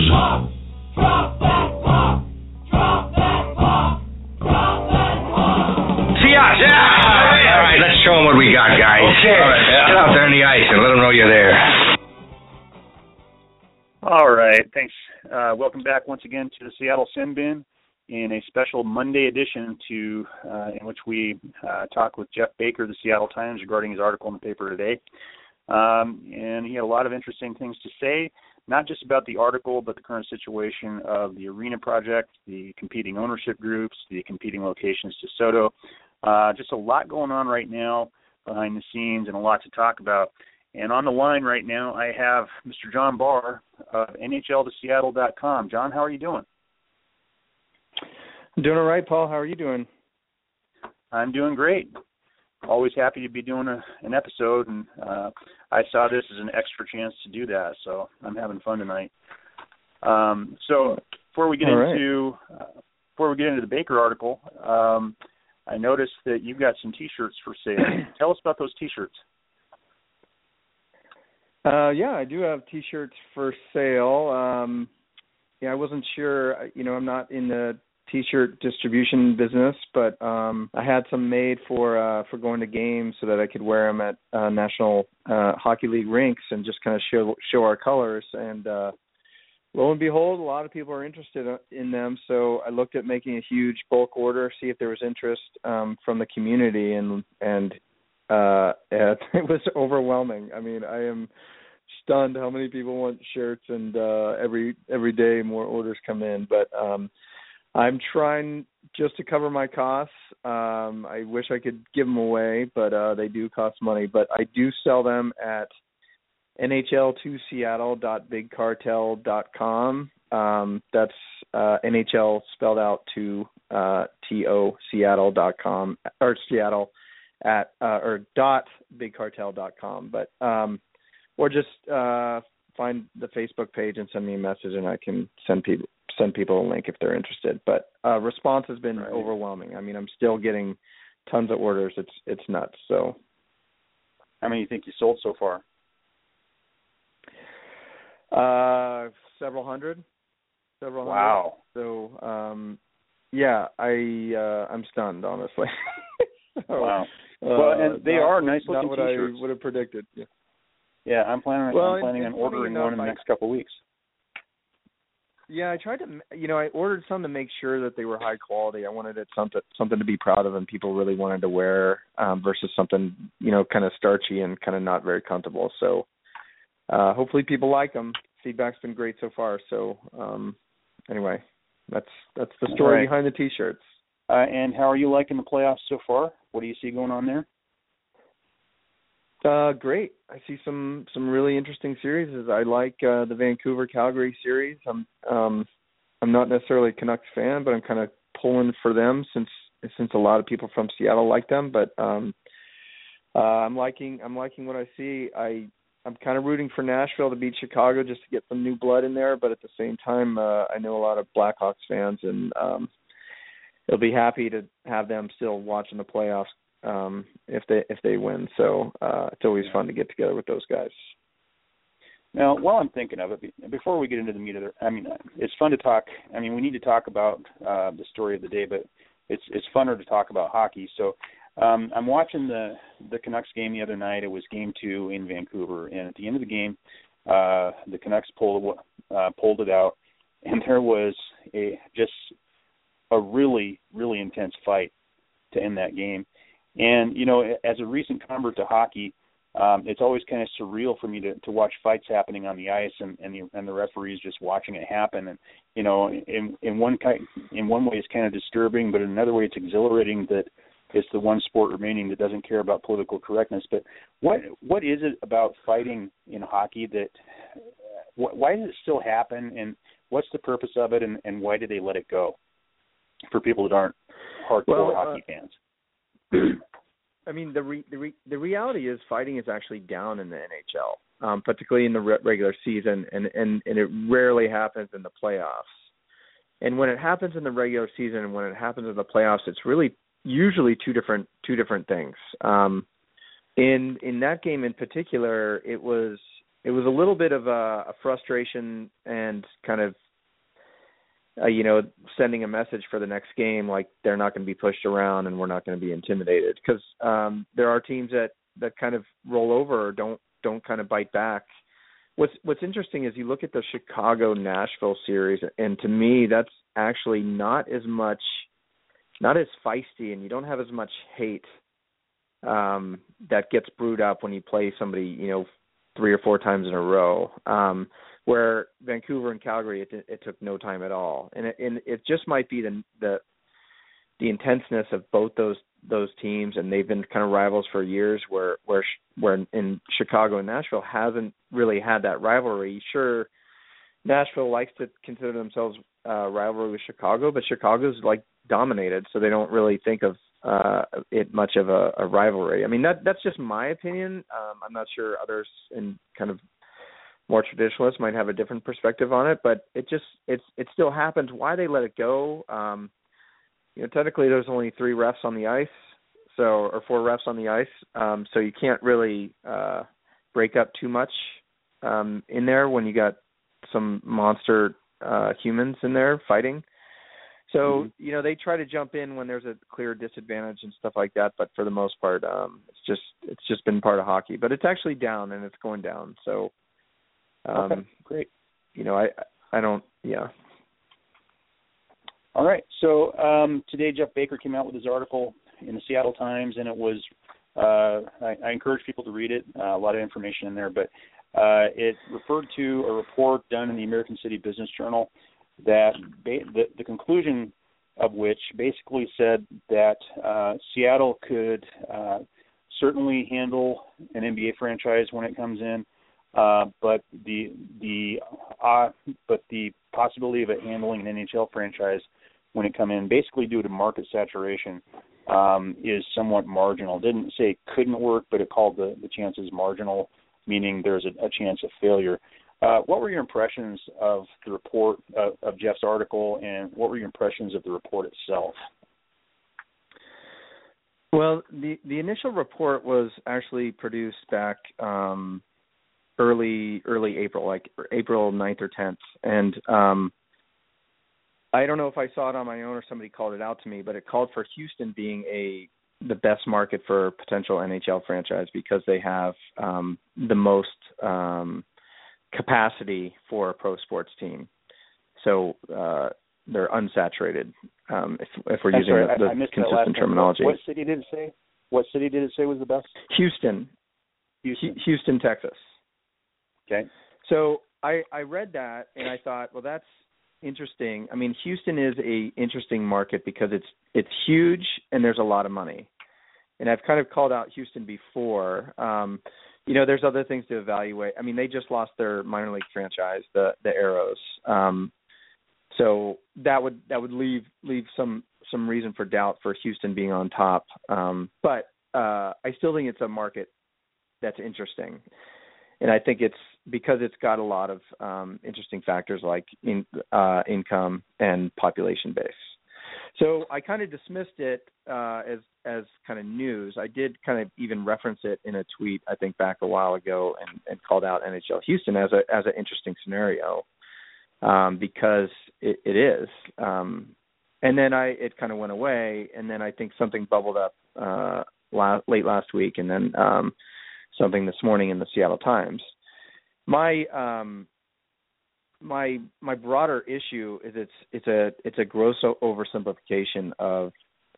See us. Yeah. All right, let's show them what we got, guys. Okay. All right, yeah. Get out there on the ice and let them know you're there. All right, thanks. Uh, welcome back once again to the Seattle Sin Bin in a special Monday edition to uh, in which we uh, talk with Geoff Baker of the Seattle Times regarding his article in the paper today. Um, and he had a lot of interesting things to say, not just about the article, but the current situation of the arena project, the competing ownership groups, the competing locations to SoDo. Uh, just a lot going on right now behind the scenes and a lot to talk about. And on the line right now, I have Mr. John Barr of NHLToSeattle.com. John, how are you doing? I'm doing all right, Paul. How are you doing? I'm doing great. Always happy to be doing a, an episode, and uh, I saw this as an extra chance to do that, so I'm having fun tonight. Um, so before we get right. into uh, before we get into the Baker article, um, I noticed that you've got some T-shirts for sale. Tell us about those T-shirts. Uh, yeah, I do have T-shirts for sale. Um, yeah, I wasn't sure. You know, I'm not in the T-shirt distribution business, but um, I had some made for uh, for going to games so that I could wear them at uh, National uh, Hockey League rinks and just kind of show show our colors. And uh, lo and behold, a lot of people are interested in them. So I looked at making a huge bulk order, see if there was interest um, from the community, and and uh, it, it was overwhelming. I mean, I am stunned how many people want shirts, and uh, every every day more orders come in. But um, I'm trying just to cover my costs. Um, I wish I could give them away, but uh, they do cost money. But I do sell them at nhl2seattle.bigcartel.com. Um, that's uh, NHL spelled out to uh, to Seattle.com or Seattle at uh, or dot bigcartel.com. But um, or just uh, find the Facebook page and send me a message, and I can send people send people a link if they're interested. But uh, response has been Right. overwhelming. I mean, I'm still getting tons of orders. It's it's nuts. So How many do you think you sold so far? uh, several hundred, several hundred. Wow. So um, yeah, I uh, I'm stunned honestly. so, Wow. uh, Well, and they not- are nice looking not what t-shirts. I would have predicted. Yeah. Yeah, I'm planning. Well, I'm planning on ordering enough, one in the I- next couple of weeks. Yeah, I tried to. You know, I ordered some to make sure that they were high quality. I wanted it something something to be proud of and people really wanted to wear, um, versus something you know kind of starchy and kind of not very comfortable. So, uh, hopefully people like them. Feedback's been great so far. So, um, anyway, that's that's the story Right. behind the t-shirts. Uh, and how are you liking the playoffs so far? What do you see going on there? Uh, great. I see some some really interesting series. I like uh, the Vancouver Calgary series. I'm um I'm not necessarily a Canucks fan, but I'm kind of pulling for them since since a lot of people from Seattle like them. But um, uh, I'm liking I'm liking what I see. I I'm kind of rooting for Nashville to beat Chicago just to get some new blood in there. But at the same time, uh, I know a lot of Blackhawks fans, and um, they'll be happy to have them still watching the playoffs um if they if they win so uh it's always fun to get together with those guys Now, while I'm thinking of it, before we get into the meat of the, I mean, uh, it's fun to talk. I mean, we need to talk about uh, the story of the day, but it's it's funner to talk about hockey. So, um, I'm watching the the Canucks game the other night. It was Game Two in Vancouver, and at the end of the game, uh, the Canucks pulled uh, pulled it out, and there was a just a really really intense fight to end that game. And you know, as a recent convert to hockey, um, it's always kind of surreal for me to to watch fights happening on the ice and and the and the referees just watching it happen. And you know, in in one kind in one way it's kind of disturbing, but in another way it's exhilarating that it's the one sport remaining that doesn't care about political correctness. But what what is it about fighting in hockey that wh- why does it still happen and what's the purpose of it and and why do they let it go for people that aren't hardcore Well, uh, hockey fans? I mean, the re- the re- the reality is fighting is actually down in the NHL, um, particularly in the re- regular season, and and and it rarely happens in the playoffs. And when it happens in the regular season and when it happens in the playoffs, it's really usually two different two different things. Um, in in that game in particular, it was it was a little bit of a, a frustration and kind of uh, you know, sending a message for the next game like they're not going to be pushed around and we're not going to be intimidated because um, there are teams that that kind of roll over or don't don't kind of bite back. What's what's interesting is you look at the Chicago Nashville series, and to me that's actually not as much, not as feisty, and you don't have as much hate um, that gets brewed up when you play somebody, you know, three or four times in a row. Um, where Vancouver and Calgary, it, it took no time at all, and it, and it just might be the the the intenseness of both those those teams, and they've been kind of rivals for years. Where where where in Chicago and Nashville hasn't really had that rivalry. Sure, Nashville likes to consider themselves uh, rivalry with Chicago, but Chicago's like dominated, so they don't really think of uh it much of a, a rivalry. I mean that that's just my opinion. Um I'm not sure others in kind of more traditionalists might have a different perspective on it, but it just it's it still happens. Why they let it go? Um, you know, technically there's only three refs on the ice, so or four refs on the ice, um, so you can't really uh, break up too much um, in there when you got some monster uh, humans in there fighting. So Mhm. you know they try to jump in when there's a clear disadvantage and stuff like that, but for the most part, um, it's just it's just been part of hockey. But it's actually down and it's going down. So um, okay, great. you know, I I don't yeah. All right. So um, today, Geoff Baker came out with his article in the Seattle Times, and it was. Uh, I, I encourage people to read it. Uh, a lot of information in there, but uh, it referred to a report done in the American City Business Journal that ba- the, the conclusion of which basically said that uh, Seattle could uh, certainly handle an NBA franchise when it comes in, uh, but the the uh, but the possibility of it handling an NHL franchise when it come in, basically due to market saturation, um, is somewhat marginal. Didn't say it couldn't work, but it called the the chances marginal. meaning there's a, a chance of failure. Uh, what were your impressions of the report uh, of Geoff's article, and what were your impressions of the report itself? Well, the the initial report was actually produced back um, early early April, like April 9th or 10th, and um, I don't know if I saw it on my own or somebody called it out to me, but it called for Houston being a the best market for potential NHL franchise because they have um, the most um, capacity for a pro sports team. So uh, they're unsaturated. Um, if, if we're I'm using sorry, the, I, I consistent terminology. What, what city did it say? What city did it say was the best? Houston, Houston. Houston, Texas. Okay. So I I read that and I thought, well, that's interesting. I mean, Houston is a interesting market because it's it's huge and there's a lot of money. And I've kind of called out Houston before. Um, you know, there's other things to evaluate. I mean, they just lost their minor league franchise, the the Aeros. Um, so that would that would leave leave some some reason for doubt for Houston being on top. Um, but uh, I still think it's a market that's interesting, and I think it's because it's got a lot of um, interesting factors like in, uh, income and population base. So I kind of dismissed it uh, as as kind of news. I did kind of even reference it in a tweet I think back a while ago and, and called out NHL Houston as a as an interesting scenario um, because it, it is. Um, and then I it kind of went away, and then I think something bubbled up uh, la- late last week, and then um, something this morning in the Seattle Times. My um, my my broader issue is it's it's a it's a gross oversimplification of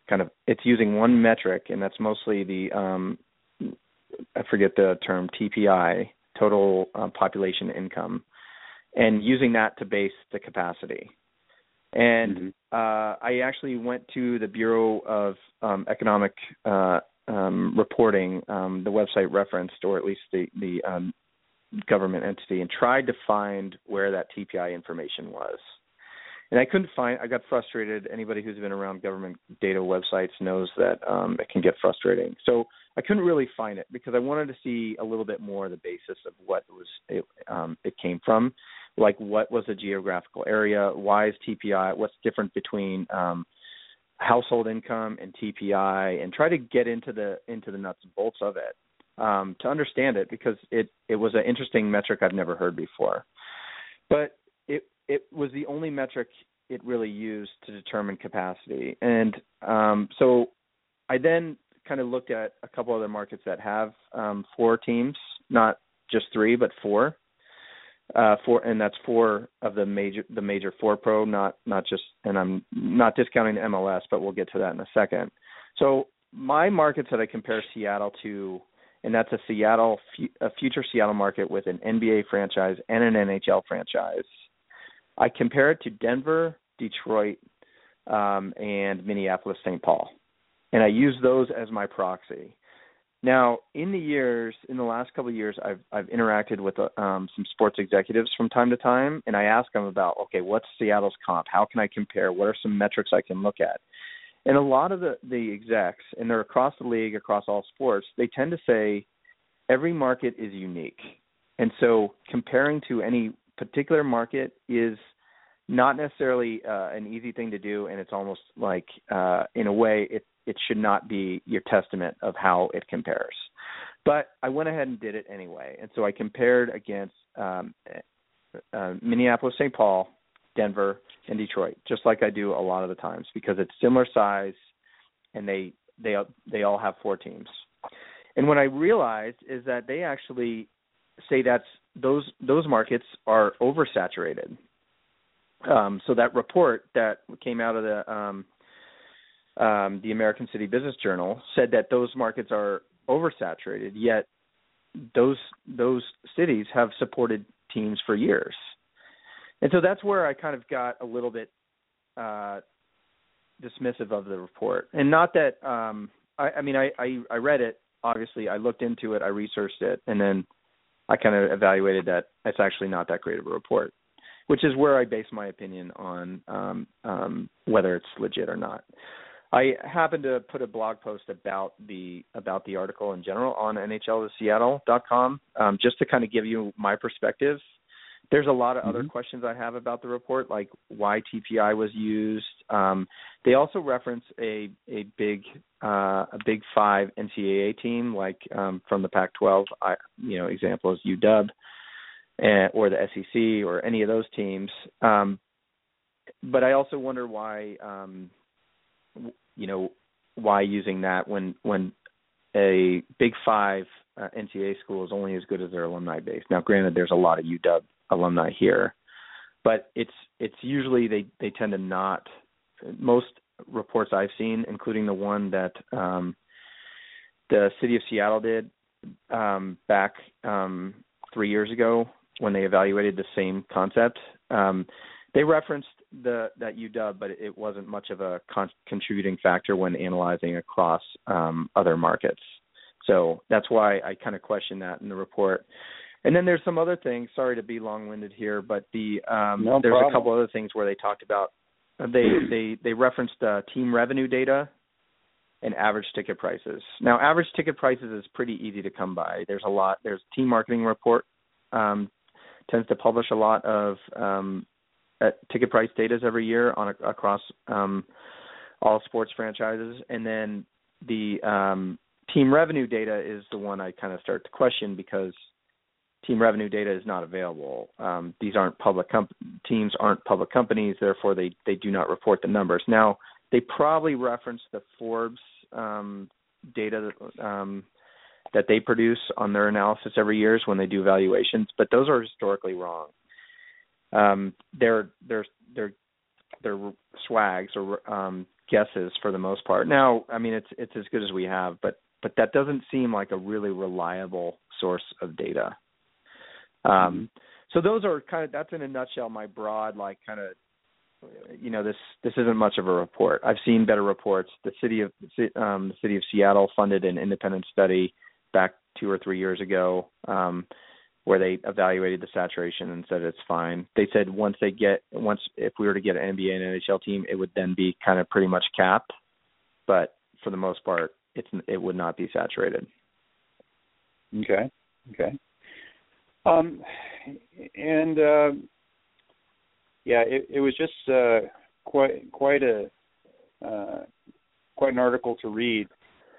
kind of it's using one metric, and that's mostly the um, I forget the term TPI total uh, population income and using that to base the capacity. And Mm-hmm. uh, I actually went to the Bureau of um, Economic uh, um, Reporting, um, the website referenced, or at least the the um, government entity, and tried to find where that TPI information was. And I couldn't find. I got frustrated. Anybody who's been around government data websites knows that um, it can get frustrating. So I couldn't really find it because I wanted to see a little bit more the basis of what it was it, um, it came from, like what was the geographical area, why is TPI, what's different between um, household income and TPI, and try to get into the into the nuts and bolts of it um, to understand it because it it was an interesting metric I've never heard before, but it it was the only metric it really used to determine capacity, and um, so I then kind of looked at a couple other markets that have um, four teams, not just three, but four. Uh, four, and that's four of the major the major four pro, not not just. And I'm not discounting MLS, but we'll get to that in a second. So my markets that I compare Seattle to, and that's a Seattle a future Seattle market with an NBA franchise and an NHL franchise. I compare it to Denver, Detroit, um, and Minneapolis, St. Paul and I use those as my proxy. Now, in the years, in the last couple of years, I've I've interacted with uh, um, some sports executives from time to time, and I ask them about, okay, what's Seattle's comp? How can I compare? What are some metrics I can look at? And a lot of the the execs, and they're across the league, across all sports, they tend to say every market is unique, and so comparing to any particular market is not necessarily uh, an easy thing to do, and it's almost like, uh, in a way, it it should not be your testament of how it compares. But I went ahead and did it anyway, and so I compared against um, uh, Minneapolis, St. Paul, Denver, and Detroit, just like I do a lot of the times, because it's similar size, and they they they all have four teams. And what I realized is that they actually say that's those those markets are oversaturated. Um, so that report that came out of the um, um, the American City Business Journal said that those markets are oversaturated. Yet those those cities have supported teams for years, and so that's where I kind of got a little bit uh, dismissive of the report. And not that um, I, I mean I, I I read it. Obviously, I looked into it, I researched it, and then I kind of evaluated that it's actually not that great of a report, which is where I base my opinion on um, um, whether it's legit or not. I happened to put a blog post about the about the article in general on NHLseattle.com, um, just to kind of give you my perspective. There's a lot of other Mm-hmm. questions I have about the report, like why TPI was used. Um, they also reference a a big uh, a Big Five NCAA team, like um, from the Pac-12. I, you know, example is UW, and, or the SEC, or any of those teams. Um, but I also wonder why. Um, you know why using that when when a Big Five uh, NCAA school is only as good as their alumni base. Now, granted, there's a lot of UW alumni here, but it's it's usually they they tend to not. Most reports I've seen, including the one that um, the city of Seattle did um, back um, three years ago when they evaluated the same concept. Um, they referenced the that UW, but it wasn't much of a con- contributing factor when analyzing across um, other markets. So that's why I kind of question that in the report. And then there's some other things. Sorry to be long-winded here, but the um, No there's problem. a couple other things where they talked about uh, they they they referenced uh, team revenue data and average ticket prices. Now, average ticket prices is pretty easy to come by. There's a lot. There's team marketing report um, tends to publish a lot of um, uh, ticket price data every year on a, across um, all sports franchises, and then the um, team revenue data is the one I kind of start to question because team revenue data is not available. Um, these aren't public com- teams aren't public companies, therefore they they do not report the numbers. Now they probably reference the Forbes um, data that, um, that they produce on their analysis every year when they do valuations, but those are historically wrong. Um, they're they're they're they're swags or um, guesses for the most part. Now, I mean, it's it's as good as we have, but but that doesn't seem like a really reliable source of data. Um, so those are kind of that's in a nutshell my broad like kind of you know this this isn't much of a report. I've seen better reports. The city of um, the city of Seattle funded an independent study back two or three years ago um, where they evaluated the saturation and said it's fine. They said once they get once if we were to get an NBA and NHL team, it would then be kind of pretty much capped. But for the most part, it's it would not be saturated. Okay. Okay. Um, and uh, yeah, it, it was just uh, quite quite a uh, quite an article to read,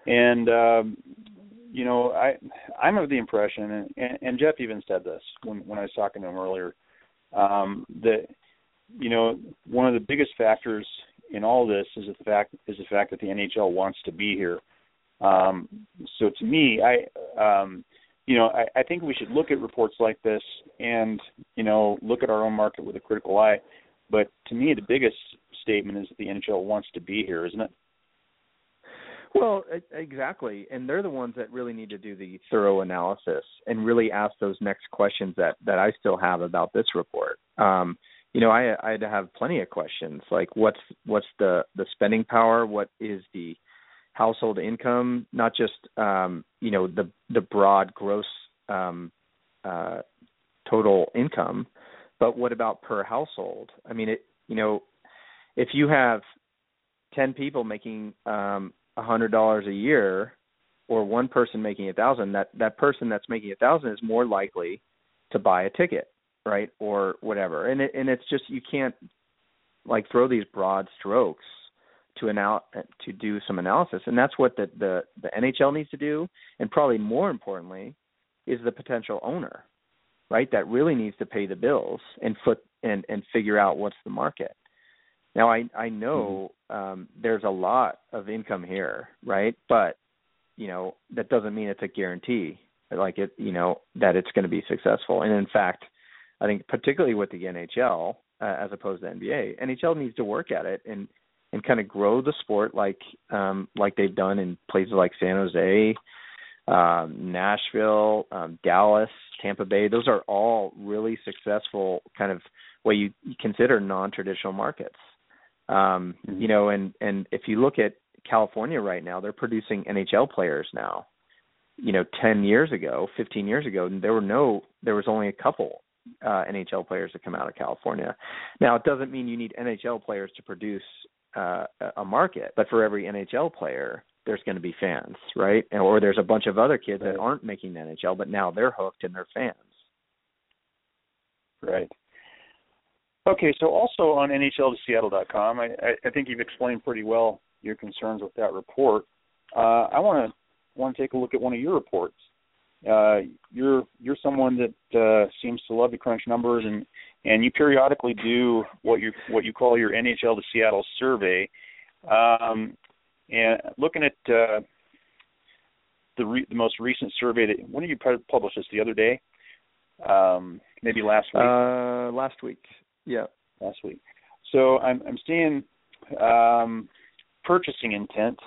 and um, you know I I'm of the impression, and, and, and Geoff even said this when when I was talking to him earlier, um, that you know one of the biggest factors in all this is the fact is the fact that the NHL wants to be here. Um, so to me, I um, you know, I, I think we should look at reports like this and, you know, look at our own market with a critical eye. But to me, the biggest statement is that the NHL wants to be here, isn't it? Well, exactly, and they're the ones that really need to do the thorough analysis and really ask those next questions that that I still have about this report. Um, you know, I I had to have plenty of questions like what's what's the the spending power, what is the household income, not just um, you know the the broad gross um, uh, total income, but what about per household? I mean, it you know, if you have ten people making um, a hundred dollars a year, or one person making a thousand, that that person that's making a thousand is more likely to buy a ticket, right, or whatever. And it, and it's just you can't like throw these broad strokes to anal- to do some analysis, and that's what the, the the NHL needs to do, and probably more importantly, is the potential owner, right? That really needs to pay the bills and foot and and figure out what's the market. Now I I know um, there's a lot of income here, right? But you know that doesn't mean it's a guarantee, like it you know that it's going to be successful. And in fact, I think particularly with the NHL uh, as opposed to NBA, NHL needs to work at it and and kind of grow the sport like um, like they've done in places like San Jose, um, Nashville, um, Dallas, Tampa Bay. Those are all really successful kind of what you, you consider non-traditional markets. Um, You know, and and if you look at California right now, they're producing NHL players now. You know, ten years ago, fifteen years ago, there were no, there was only a couple uh, NHL players that come out of California. Now, it doesn't mean you need NHL players to produce uh, a market. But for every NHL player, there's going to be fans, right? And, or there's a bunch of other kids that aren't making the NHL, but now they're hooked and they're fans. Right. Okay, so also on NHLToSeattle.com, I, I think you've explained pretty well your concerns with that report. Uh, I want to want to take a look at one of your reports. Uh, you're you're someone that uh, seems to love to crunch numbers, and and you periodically do what you what you call your NHL to Seattle survey. Um, and looking at uh, the re- the most recent survey that when did you publish this the other day? Um, maybe last week. Uh, last week. Yeah. Last week. So I'm I'm seeing um, purchasing intent,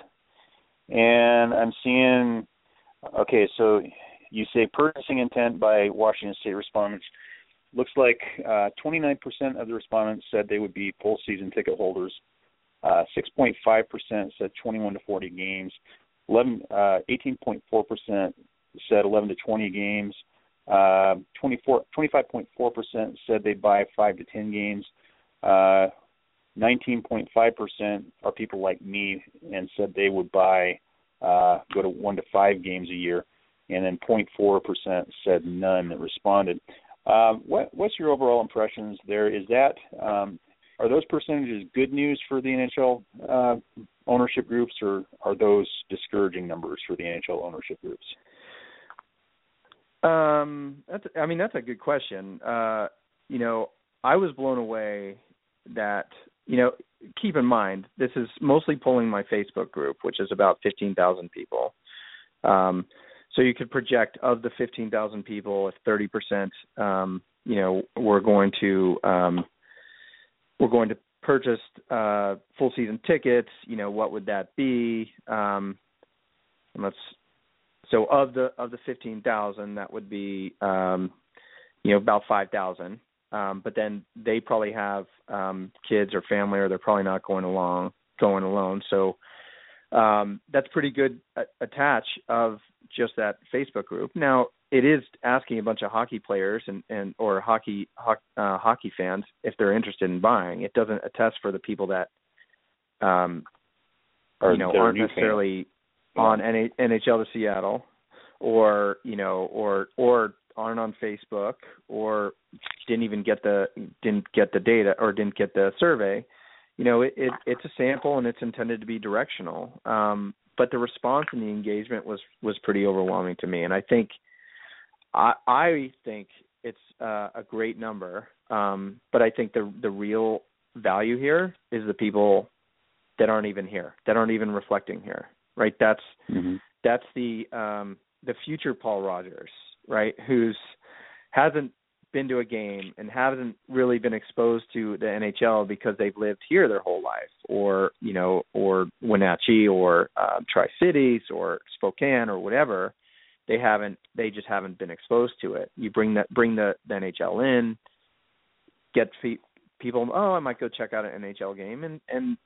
and I'm seeing. Okay, so you say purchasing intent by Washington State respondents. Looks like uh, 29% of the respondents said they would be full season ticket holders. Uh, 6.5% said 21 to 40 games. 11, uh, 18.4% said 11 to 20 games. Uh, 24, 25.4% said they'd buy 5 to 10 games. Uh, 19.5% are people like me and said they would buy uh, go to 1 to 5 games a year. And then 0.4% said none that responded. Um, what, what's your overall impressions there? Is that um, are those percentages good news for the NHL uh, ownership groups, or are those discouraging numbers for the NHL ownership groups? Um, that's I mean that's a good question. Uh, you know, I was blown away that you know keep in mind this is mostly pulling my Facebook group, which is about fifteen thousand people. Um, so you could project of the fifteen thousand people, if thirty percent, um, you know, were going to um, we're going to purchase uh, full season tickets, you know, what would that be? Um, and let's so of the of the fifteen thousand, that would be um, you know about five thousand. Um, but then they probably have um, kids or family, or they're probably not going along going alone. So um, that's pretty good attach of just that Facebook group. Now it is asking a bunch of hockey players and, and or hockey ho- uh, hockey fans if they're interested in buying. It doesn't attest for the people that um, or you know aren't necessarily on NHL to Seattle or you know or or aren't on Facebook or didn't even get the didn't get the data or didn't get the survey. You know, it, it it's a sample and it's intended to be directional. Um, but the response and the engagement was was pretty overwhelming to me, and I think I I think it's uh, a great number, um, but I think the the real value here is the people that aren't even here, that aren't even reflecting here, right? That's mm-hmm. that's the um, the future Paul Rogers, right? Who's hasn't been to a game and hasn't really been exposed to the NHL because they've lived here their whole life, or you know, or Wenatchee, or uh, Tri Cities, or Spokane, or whatever they haven't they just haven't been exposed to it. You bring that bring the, the NHL in, get fe- people oh I might go check out an NHL game and and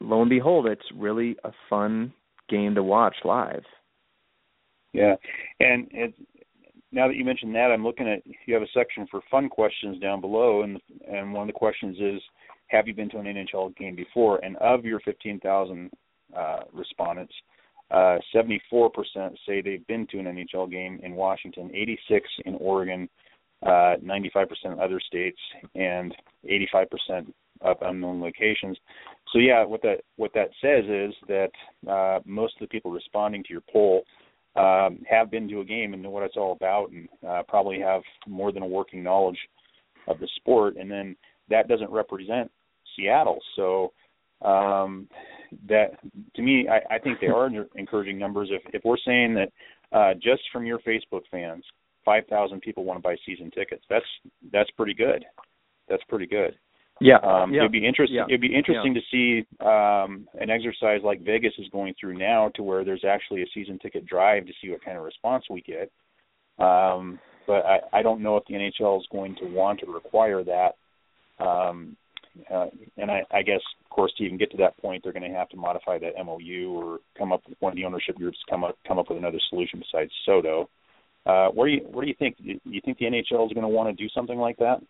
lo and behold it's really a fun game to watch live. Yeah, and it, now that you mentioned that, I'm looking at you have a section for fun questions down below, and and one of the questions is, have you been to an NHL game before? And of your 15,000 uh, respondents, uh, 74% say they've been to an NHL game in Washington, 86 in Oregon, uh, 95% other states, and 85% of unknown locations. So yeah, what that what that says is that uh, most of the people responding to your poll um, have been to a game and know what it's all about, and uh, probably have more than a working knowledge of the sport. And then that doesn't represent Seattle, so um, that to me, I, I think they are encouraging numbers. If if we're saying that uh, just from your Facebook fans, five thousand people want to buy season tickets, that's that's pretty good. That's pretty good. Yeah, um, yeah. it'd be interesting. Yeah. It'd be interesting yeah. to see um, an exercise like Vegas is going through now, to where there's actually a season ticket drive to see what kind of response we get. Um, but I, I don't know if the NHL is going to want to require that. Um, uh, and I, I guess, of course, to even get to that point, they're going to have to modify that MOU or come up with one of the ownership groups come up come up with another solution besides SoDo. Uh, what do you what do you think? Do you think the NHL is going to want to do something like that?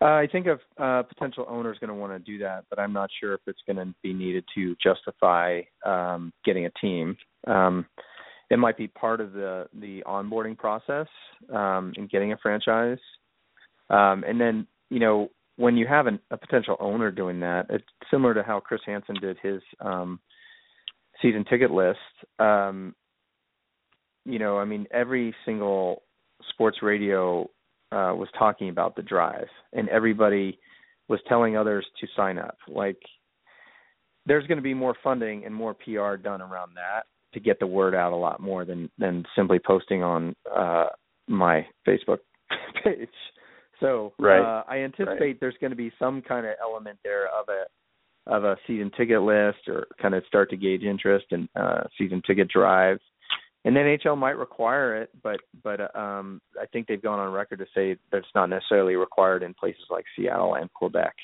Uh, I think a uh, potential owner is going to want to do that, but I'm not sure if it's going to be needed to justify um, getting a team. Um, it might be part of the the onboarding process um, in getting a franchise, um, and then you know when you have an, a potential owner doing that, it's similar to how Chris Hansen did his um, season ticket list. Um, you know, I mean, every single sports radio uh, was talking about the drive, and everybody was telling others to sign up. Like, there's going to be more funding and more PR done around that to get the word out a lot more than than simply posting on uh, my Facebook page. So right. uh, I anticipate right. there's going to be some kind of element there of a of a season ticket list or kind of start to gauge interest and uh, season ticket drive. And the NHL might require it, but but um, I think they've gone on record to say that it's not necessarily required in places like Seattle and Quebec,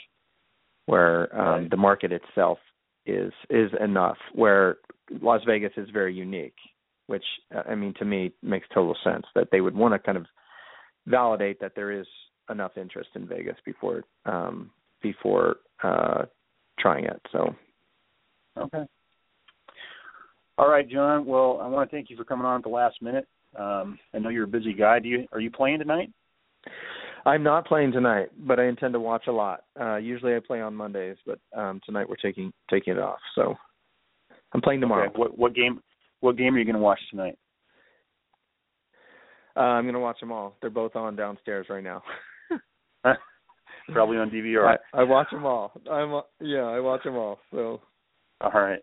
where um, right. the market itself is is enough. Where Las Vegas is very unique, which I mean to me makes total sense that they would want to kind of validate that there is enough interest in Vegas before um, before uh, trying it. So, okay. All right, John. Well, I want to thank you for coming on at the last minute. Um, I know you're a busy guy. Do you are you playing tonight? I'm not playing tonight, but I intend to watch a lot. Uh, usually I play on Mondays, but um, tonight we're taking taking it off. So I'm playing tomorrow. Okay. What what game what game are you going to watch tonight? Uh, I'm going to watch them all. They're both on downstairs right now. Probably on DVR. I, I watch them all. I'm yeah, I watch them all. So. All right.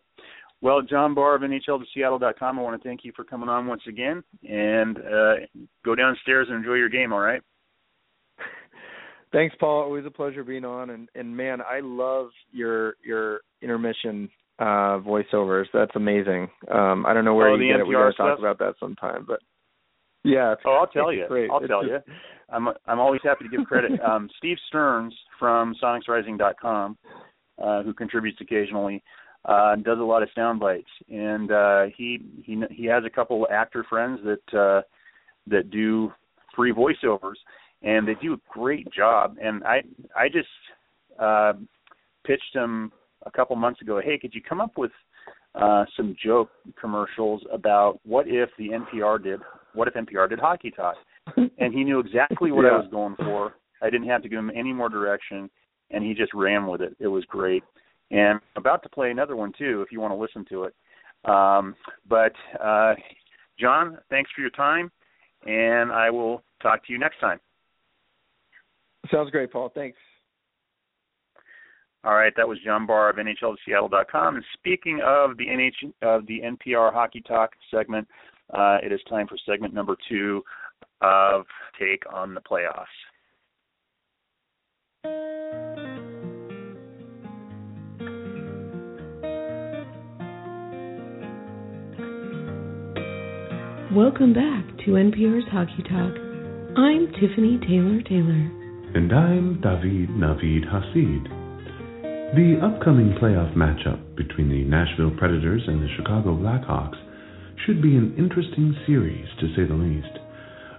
Well, John Barr of NHLToSeattle.com, I want to thank you for coming on once again, and uh, go downstairs and enjoy your game. All right. Thanks, Paul. Always a pleasure being on, and and man, I love your your intermission uh voiceovers. That's amazing. Um I don't know where oh, you get it. We gotta talk about that sometime, but yeah. Oh, I'll tell you. Great. I'll it's tell just, you. I'm I'm always happy to give credit. um, Steve Stearns from SonicsRising.com, uh, who contributes occasionally, uh, does a lot of sound bites, and uh, he he he has a couple actor friends that uh, that do free voiceovers, and they do a great job. And I I just uh, pitched him a couple months ago. Hey, could you come up with uh, some joke commercials about what if the NPR did what if NPR did hockey talk? and he knew exactly what yeah. I was going for. I didn't have to give him any more direction, and he just ran with it. It was great. And I'm about to play another one too, if you want to listen to it. Um, but uh, John, thanks for your time, and I will talk to you next time. Sounds great, Paul. Thanks. All right, that was John Barr of NHLToSeattle.com. And speaking of the NH of the NPR Hockey Talk segment, uh, it is time for segment number two of Take on the Playoffs. Welcome back to NPR's Hockey Talk. I'm Tiffany Taylor Taylor. And I'm David Navid Hasid. The upcoming playoff matchup between the Nashville Predators and the Chicago Blackhawks should be an interesting series, to say the least.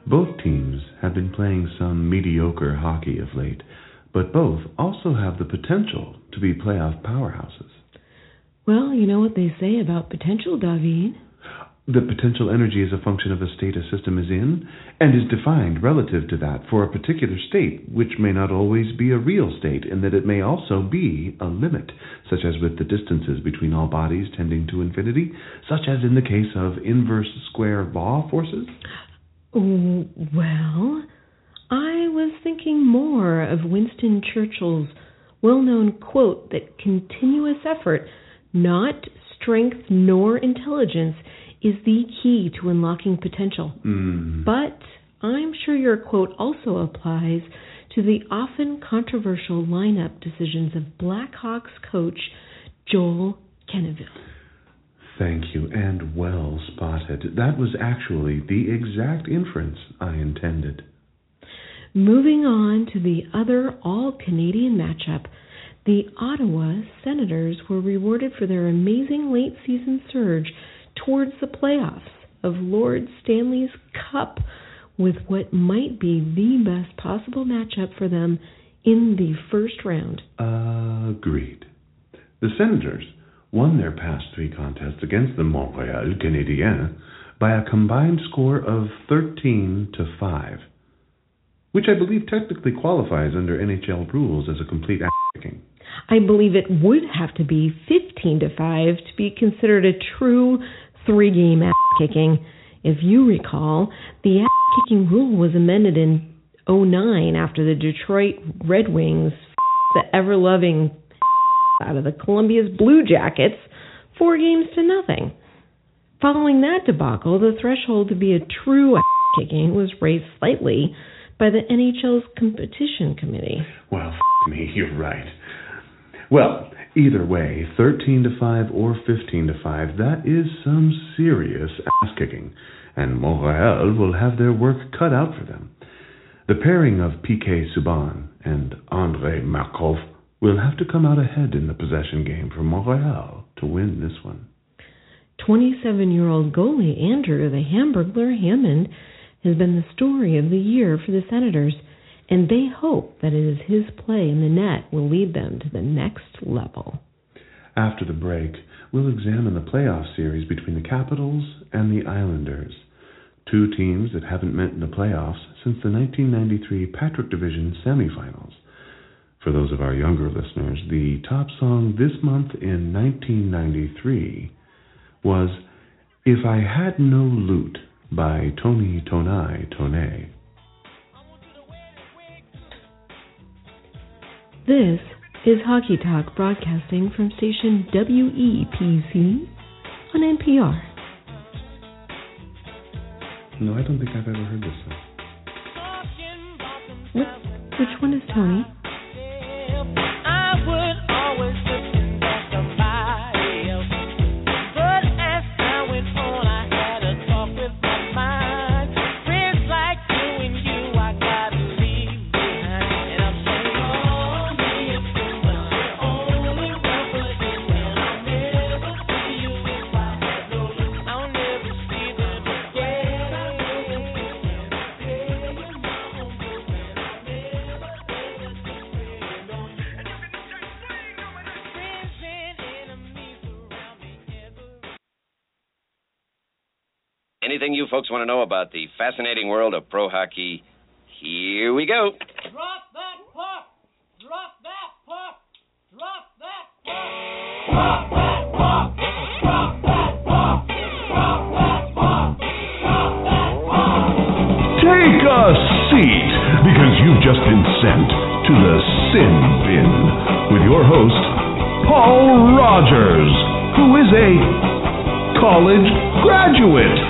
Both teams have been playing some mediocre hockey of late, but both also have the potential to be playoff powerhouses. Well, you know what they say about potential, David. The potential energy is a function of the state a system is in and is defined relative to that for a particular state, which may not always be a real state, in that it may also be a limit, such as with the distances between all bodies tending to infinity, such as in the case of inverse square law forces. Well, I was thinking more of Winston Churchill's well known quote that continuous effort, not strength nor intelligence, is the key to unlocking potential. Mm. But I'm sure your quote also applies to the often controversial lineup decisions of Blackhawks coach Joel Quenneville. Thank you, and well spotted. That was actually the exact inference I intended. Moving on to the other all Canadian matchup, the Ottawa Senators were rewarded for their amazing late season surge towards the playoffs of Lord Stanley's Cup with what might be the best possible matchup for them in the first round. Agreed. The Senators won their past three contests against the Montreal Canadiens by a combined score of 13 to 5, which I believe technically qualifies under NHL rules as a complete kicking. I believe it would have to be 15 to 5 to be considered a true three game ass kicking. If you recall, the ass kicking rule was amended in 09 after the Detroit Red Wings the ever loving out of the Columbus Blue Jackets four games to nothing. Following that debacle, the threshold to be a true ass kicking was raised slightly by the NHL's competition committee. Well, f- me, you're right. Well, either way, 13 to 5 or 15 to 5, that is some serious ass kicking, and Montreal will have their work cut out for them. The pairing of PK Subban and Andrei Markov will have to come out ahead in the possession game for Montreal to win this one. 27 year old goalie Andrew the Hamburglar Hammond has been the story of the year for the Senators, and they hope that it is his play in the net will lead them to the next level. After the break, we'll examine the playoff series between the Capitals and the Islanders, two teams that haven't met in the playoffs since the 1993 Patrick Division semifinals. For those of our younger listeners, the top song this month in 1993 was If I Had No Loot by Tony Toni Toné. This is Hockey Talk broadcasting from station WEPC on NPR. No, I don't think I've ever heard this song. What, which one is Tony? Anything you folks want to know about the fascinating world of pro hockey, here we go. Drop that puck! Drop that puck! Drop that puck! Drop that puck! Drop that puck! Drop that puck! Drop that puck! Take a seat, because you've just been sent to the Sin Bin with your host, Paul Rogers, who is a college graduate.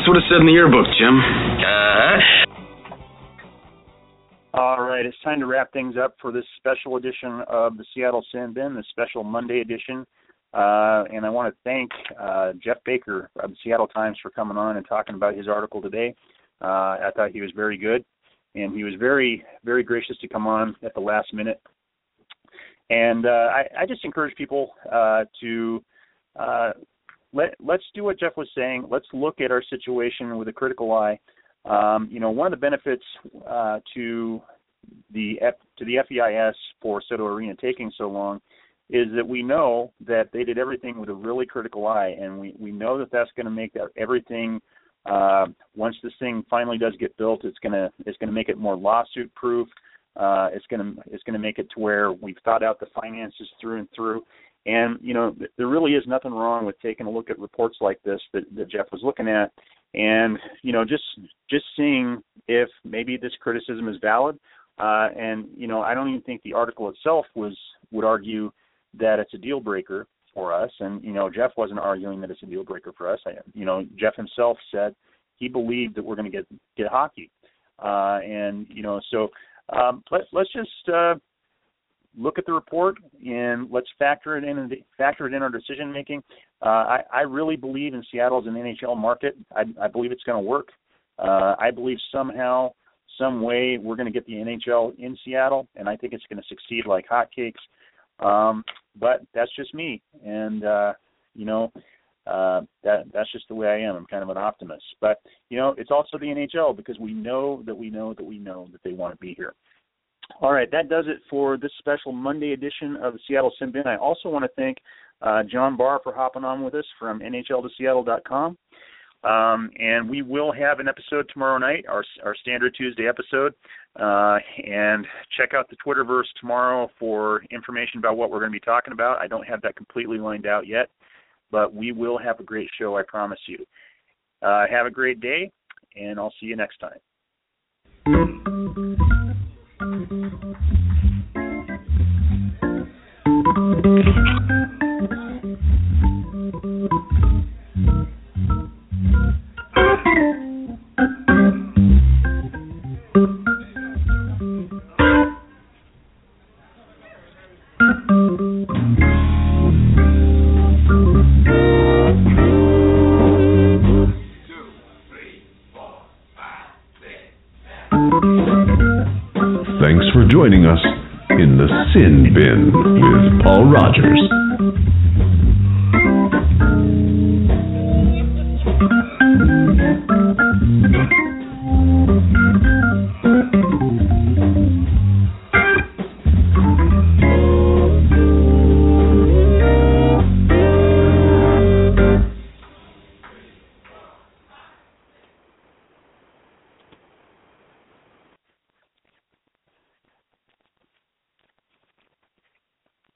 That's what it said in the yearbook, Jim. Uh-huh. All right, it's time to wrap things up for this special edition of the Seattle Sin Bin, the special Monday edition. Uh, and I want to thank uh, Geoff Baker of the Seattle Times for coming on and talking about his article today. Uh, I thought he was very good, and he was very, very gracious to come on at the last minute. And uh, I, I just encourage people uh, to uh, let let's do what Geoff was saying. Let's look at our situation with a critical eye. Um, you know, one of the benefits uh, to the F, to the FEIS for SoDo Arena taking so long is that we know that they did everything with a really critical eye, and we we know that that's going to make that everything. Uh, once this thing finally does get built, it's gonna it's gonna make it more lawsuit proof. Uh, it's gonna it's gonna make it to where we've thought out the finances through and through. And you know, there really is nothing wrong with taking a look at reports like this that, that Geoff was looking at, and you know, just just seeing if maybe this criticism is valid. Uh, and you know, I don't even think the article itself was would argue that it's a deal breaker for us. And you know, Geoff wasn't arguing that it's a deal breaker for us. I, you know, Geoff himself said he believed that we're going to get get hockey. Uh, and you know, so um, let, let's just uh, look at the report and let's factor it in factor it in our decision making. Uh, I, I really believe in Seattle as an NHL market. I, I believe it's going to work. Uh, I believe somehow, some way, we're going to get the NHL in Seattle, and I think it's going to succeed like hotcakes. Um, but that's just me, and uh, you know uh, that that's just the way I am. I'm kind of an optimist, but you know it's also the NHL because we know that we know that we know that they want to be here. All right, that does it for this special Monday edition of the Seattle Sin Bin. I also want to thank uh, John Barr for hopping on with us from NHLToSeattle.com. Um, and we will have an episode tomorrow night, our our standard Tuesday episode. Uh, and check out the Twitterverse tomorrow for information about what we're going to be talking about. I don't have that completely lined out yet, but we will have a great show, I promise you. Uh, have a great day, and I'll see you next time. Thank you. Bin with Paul Rogers.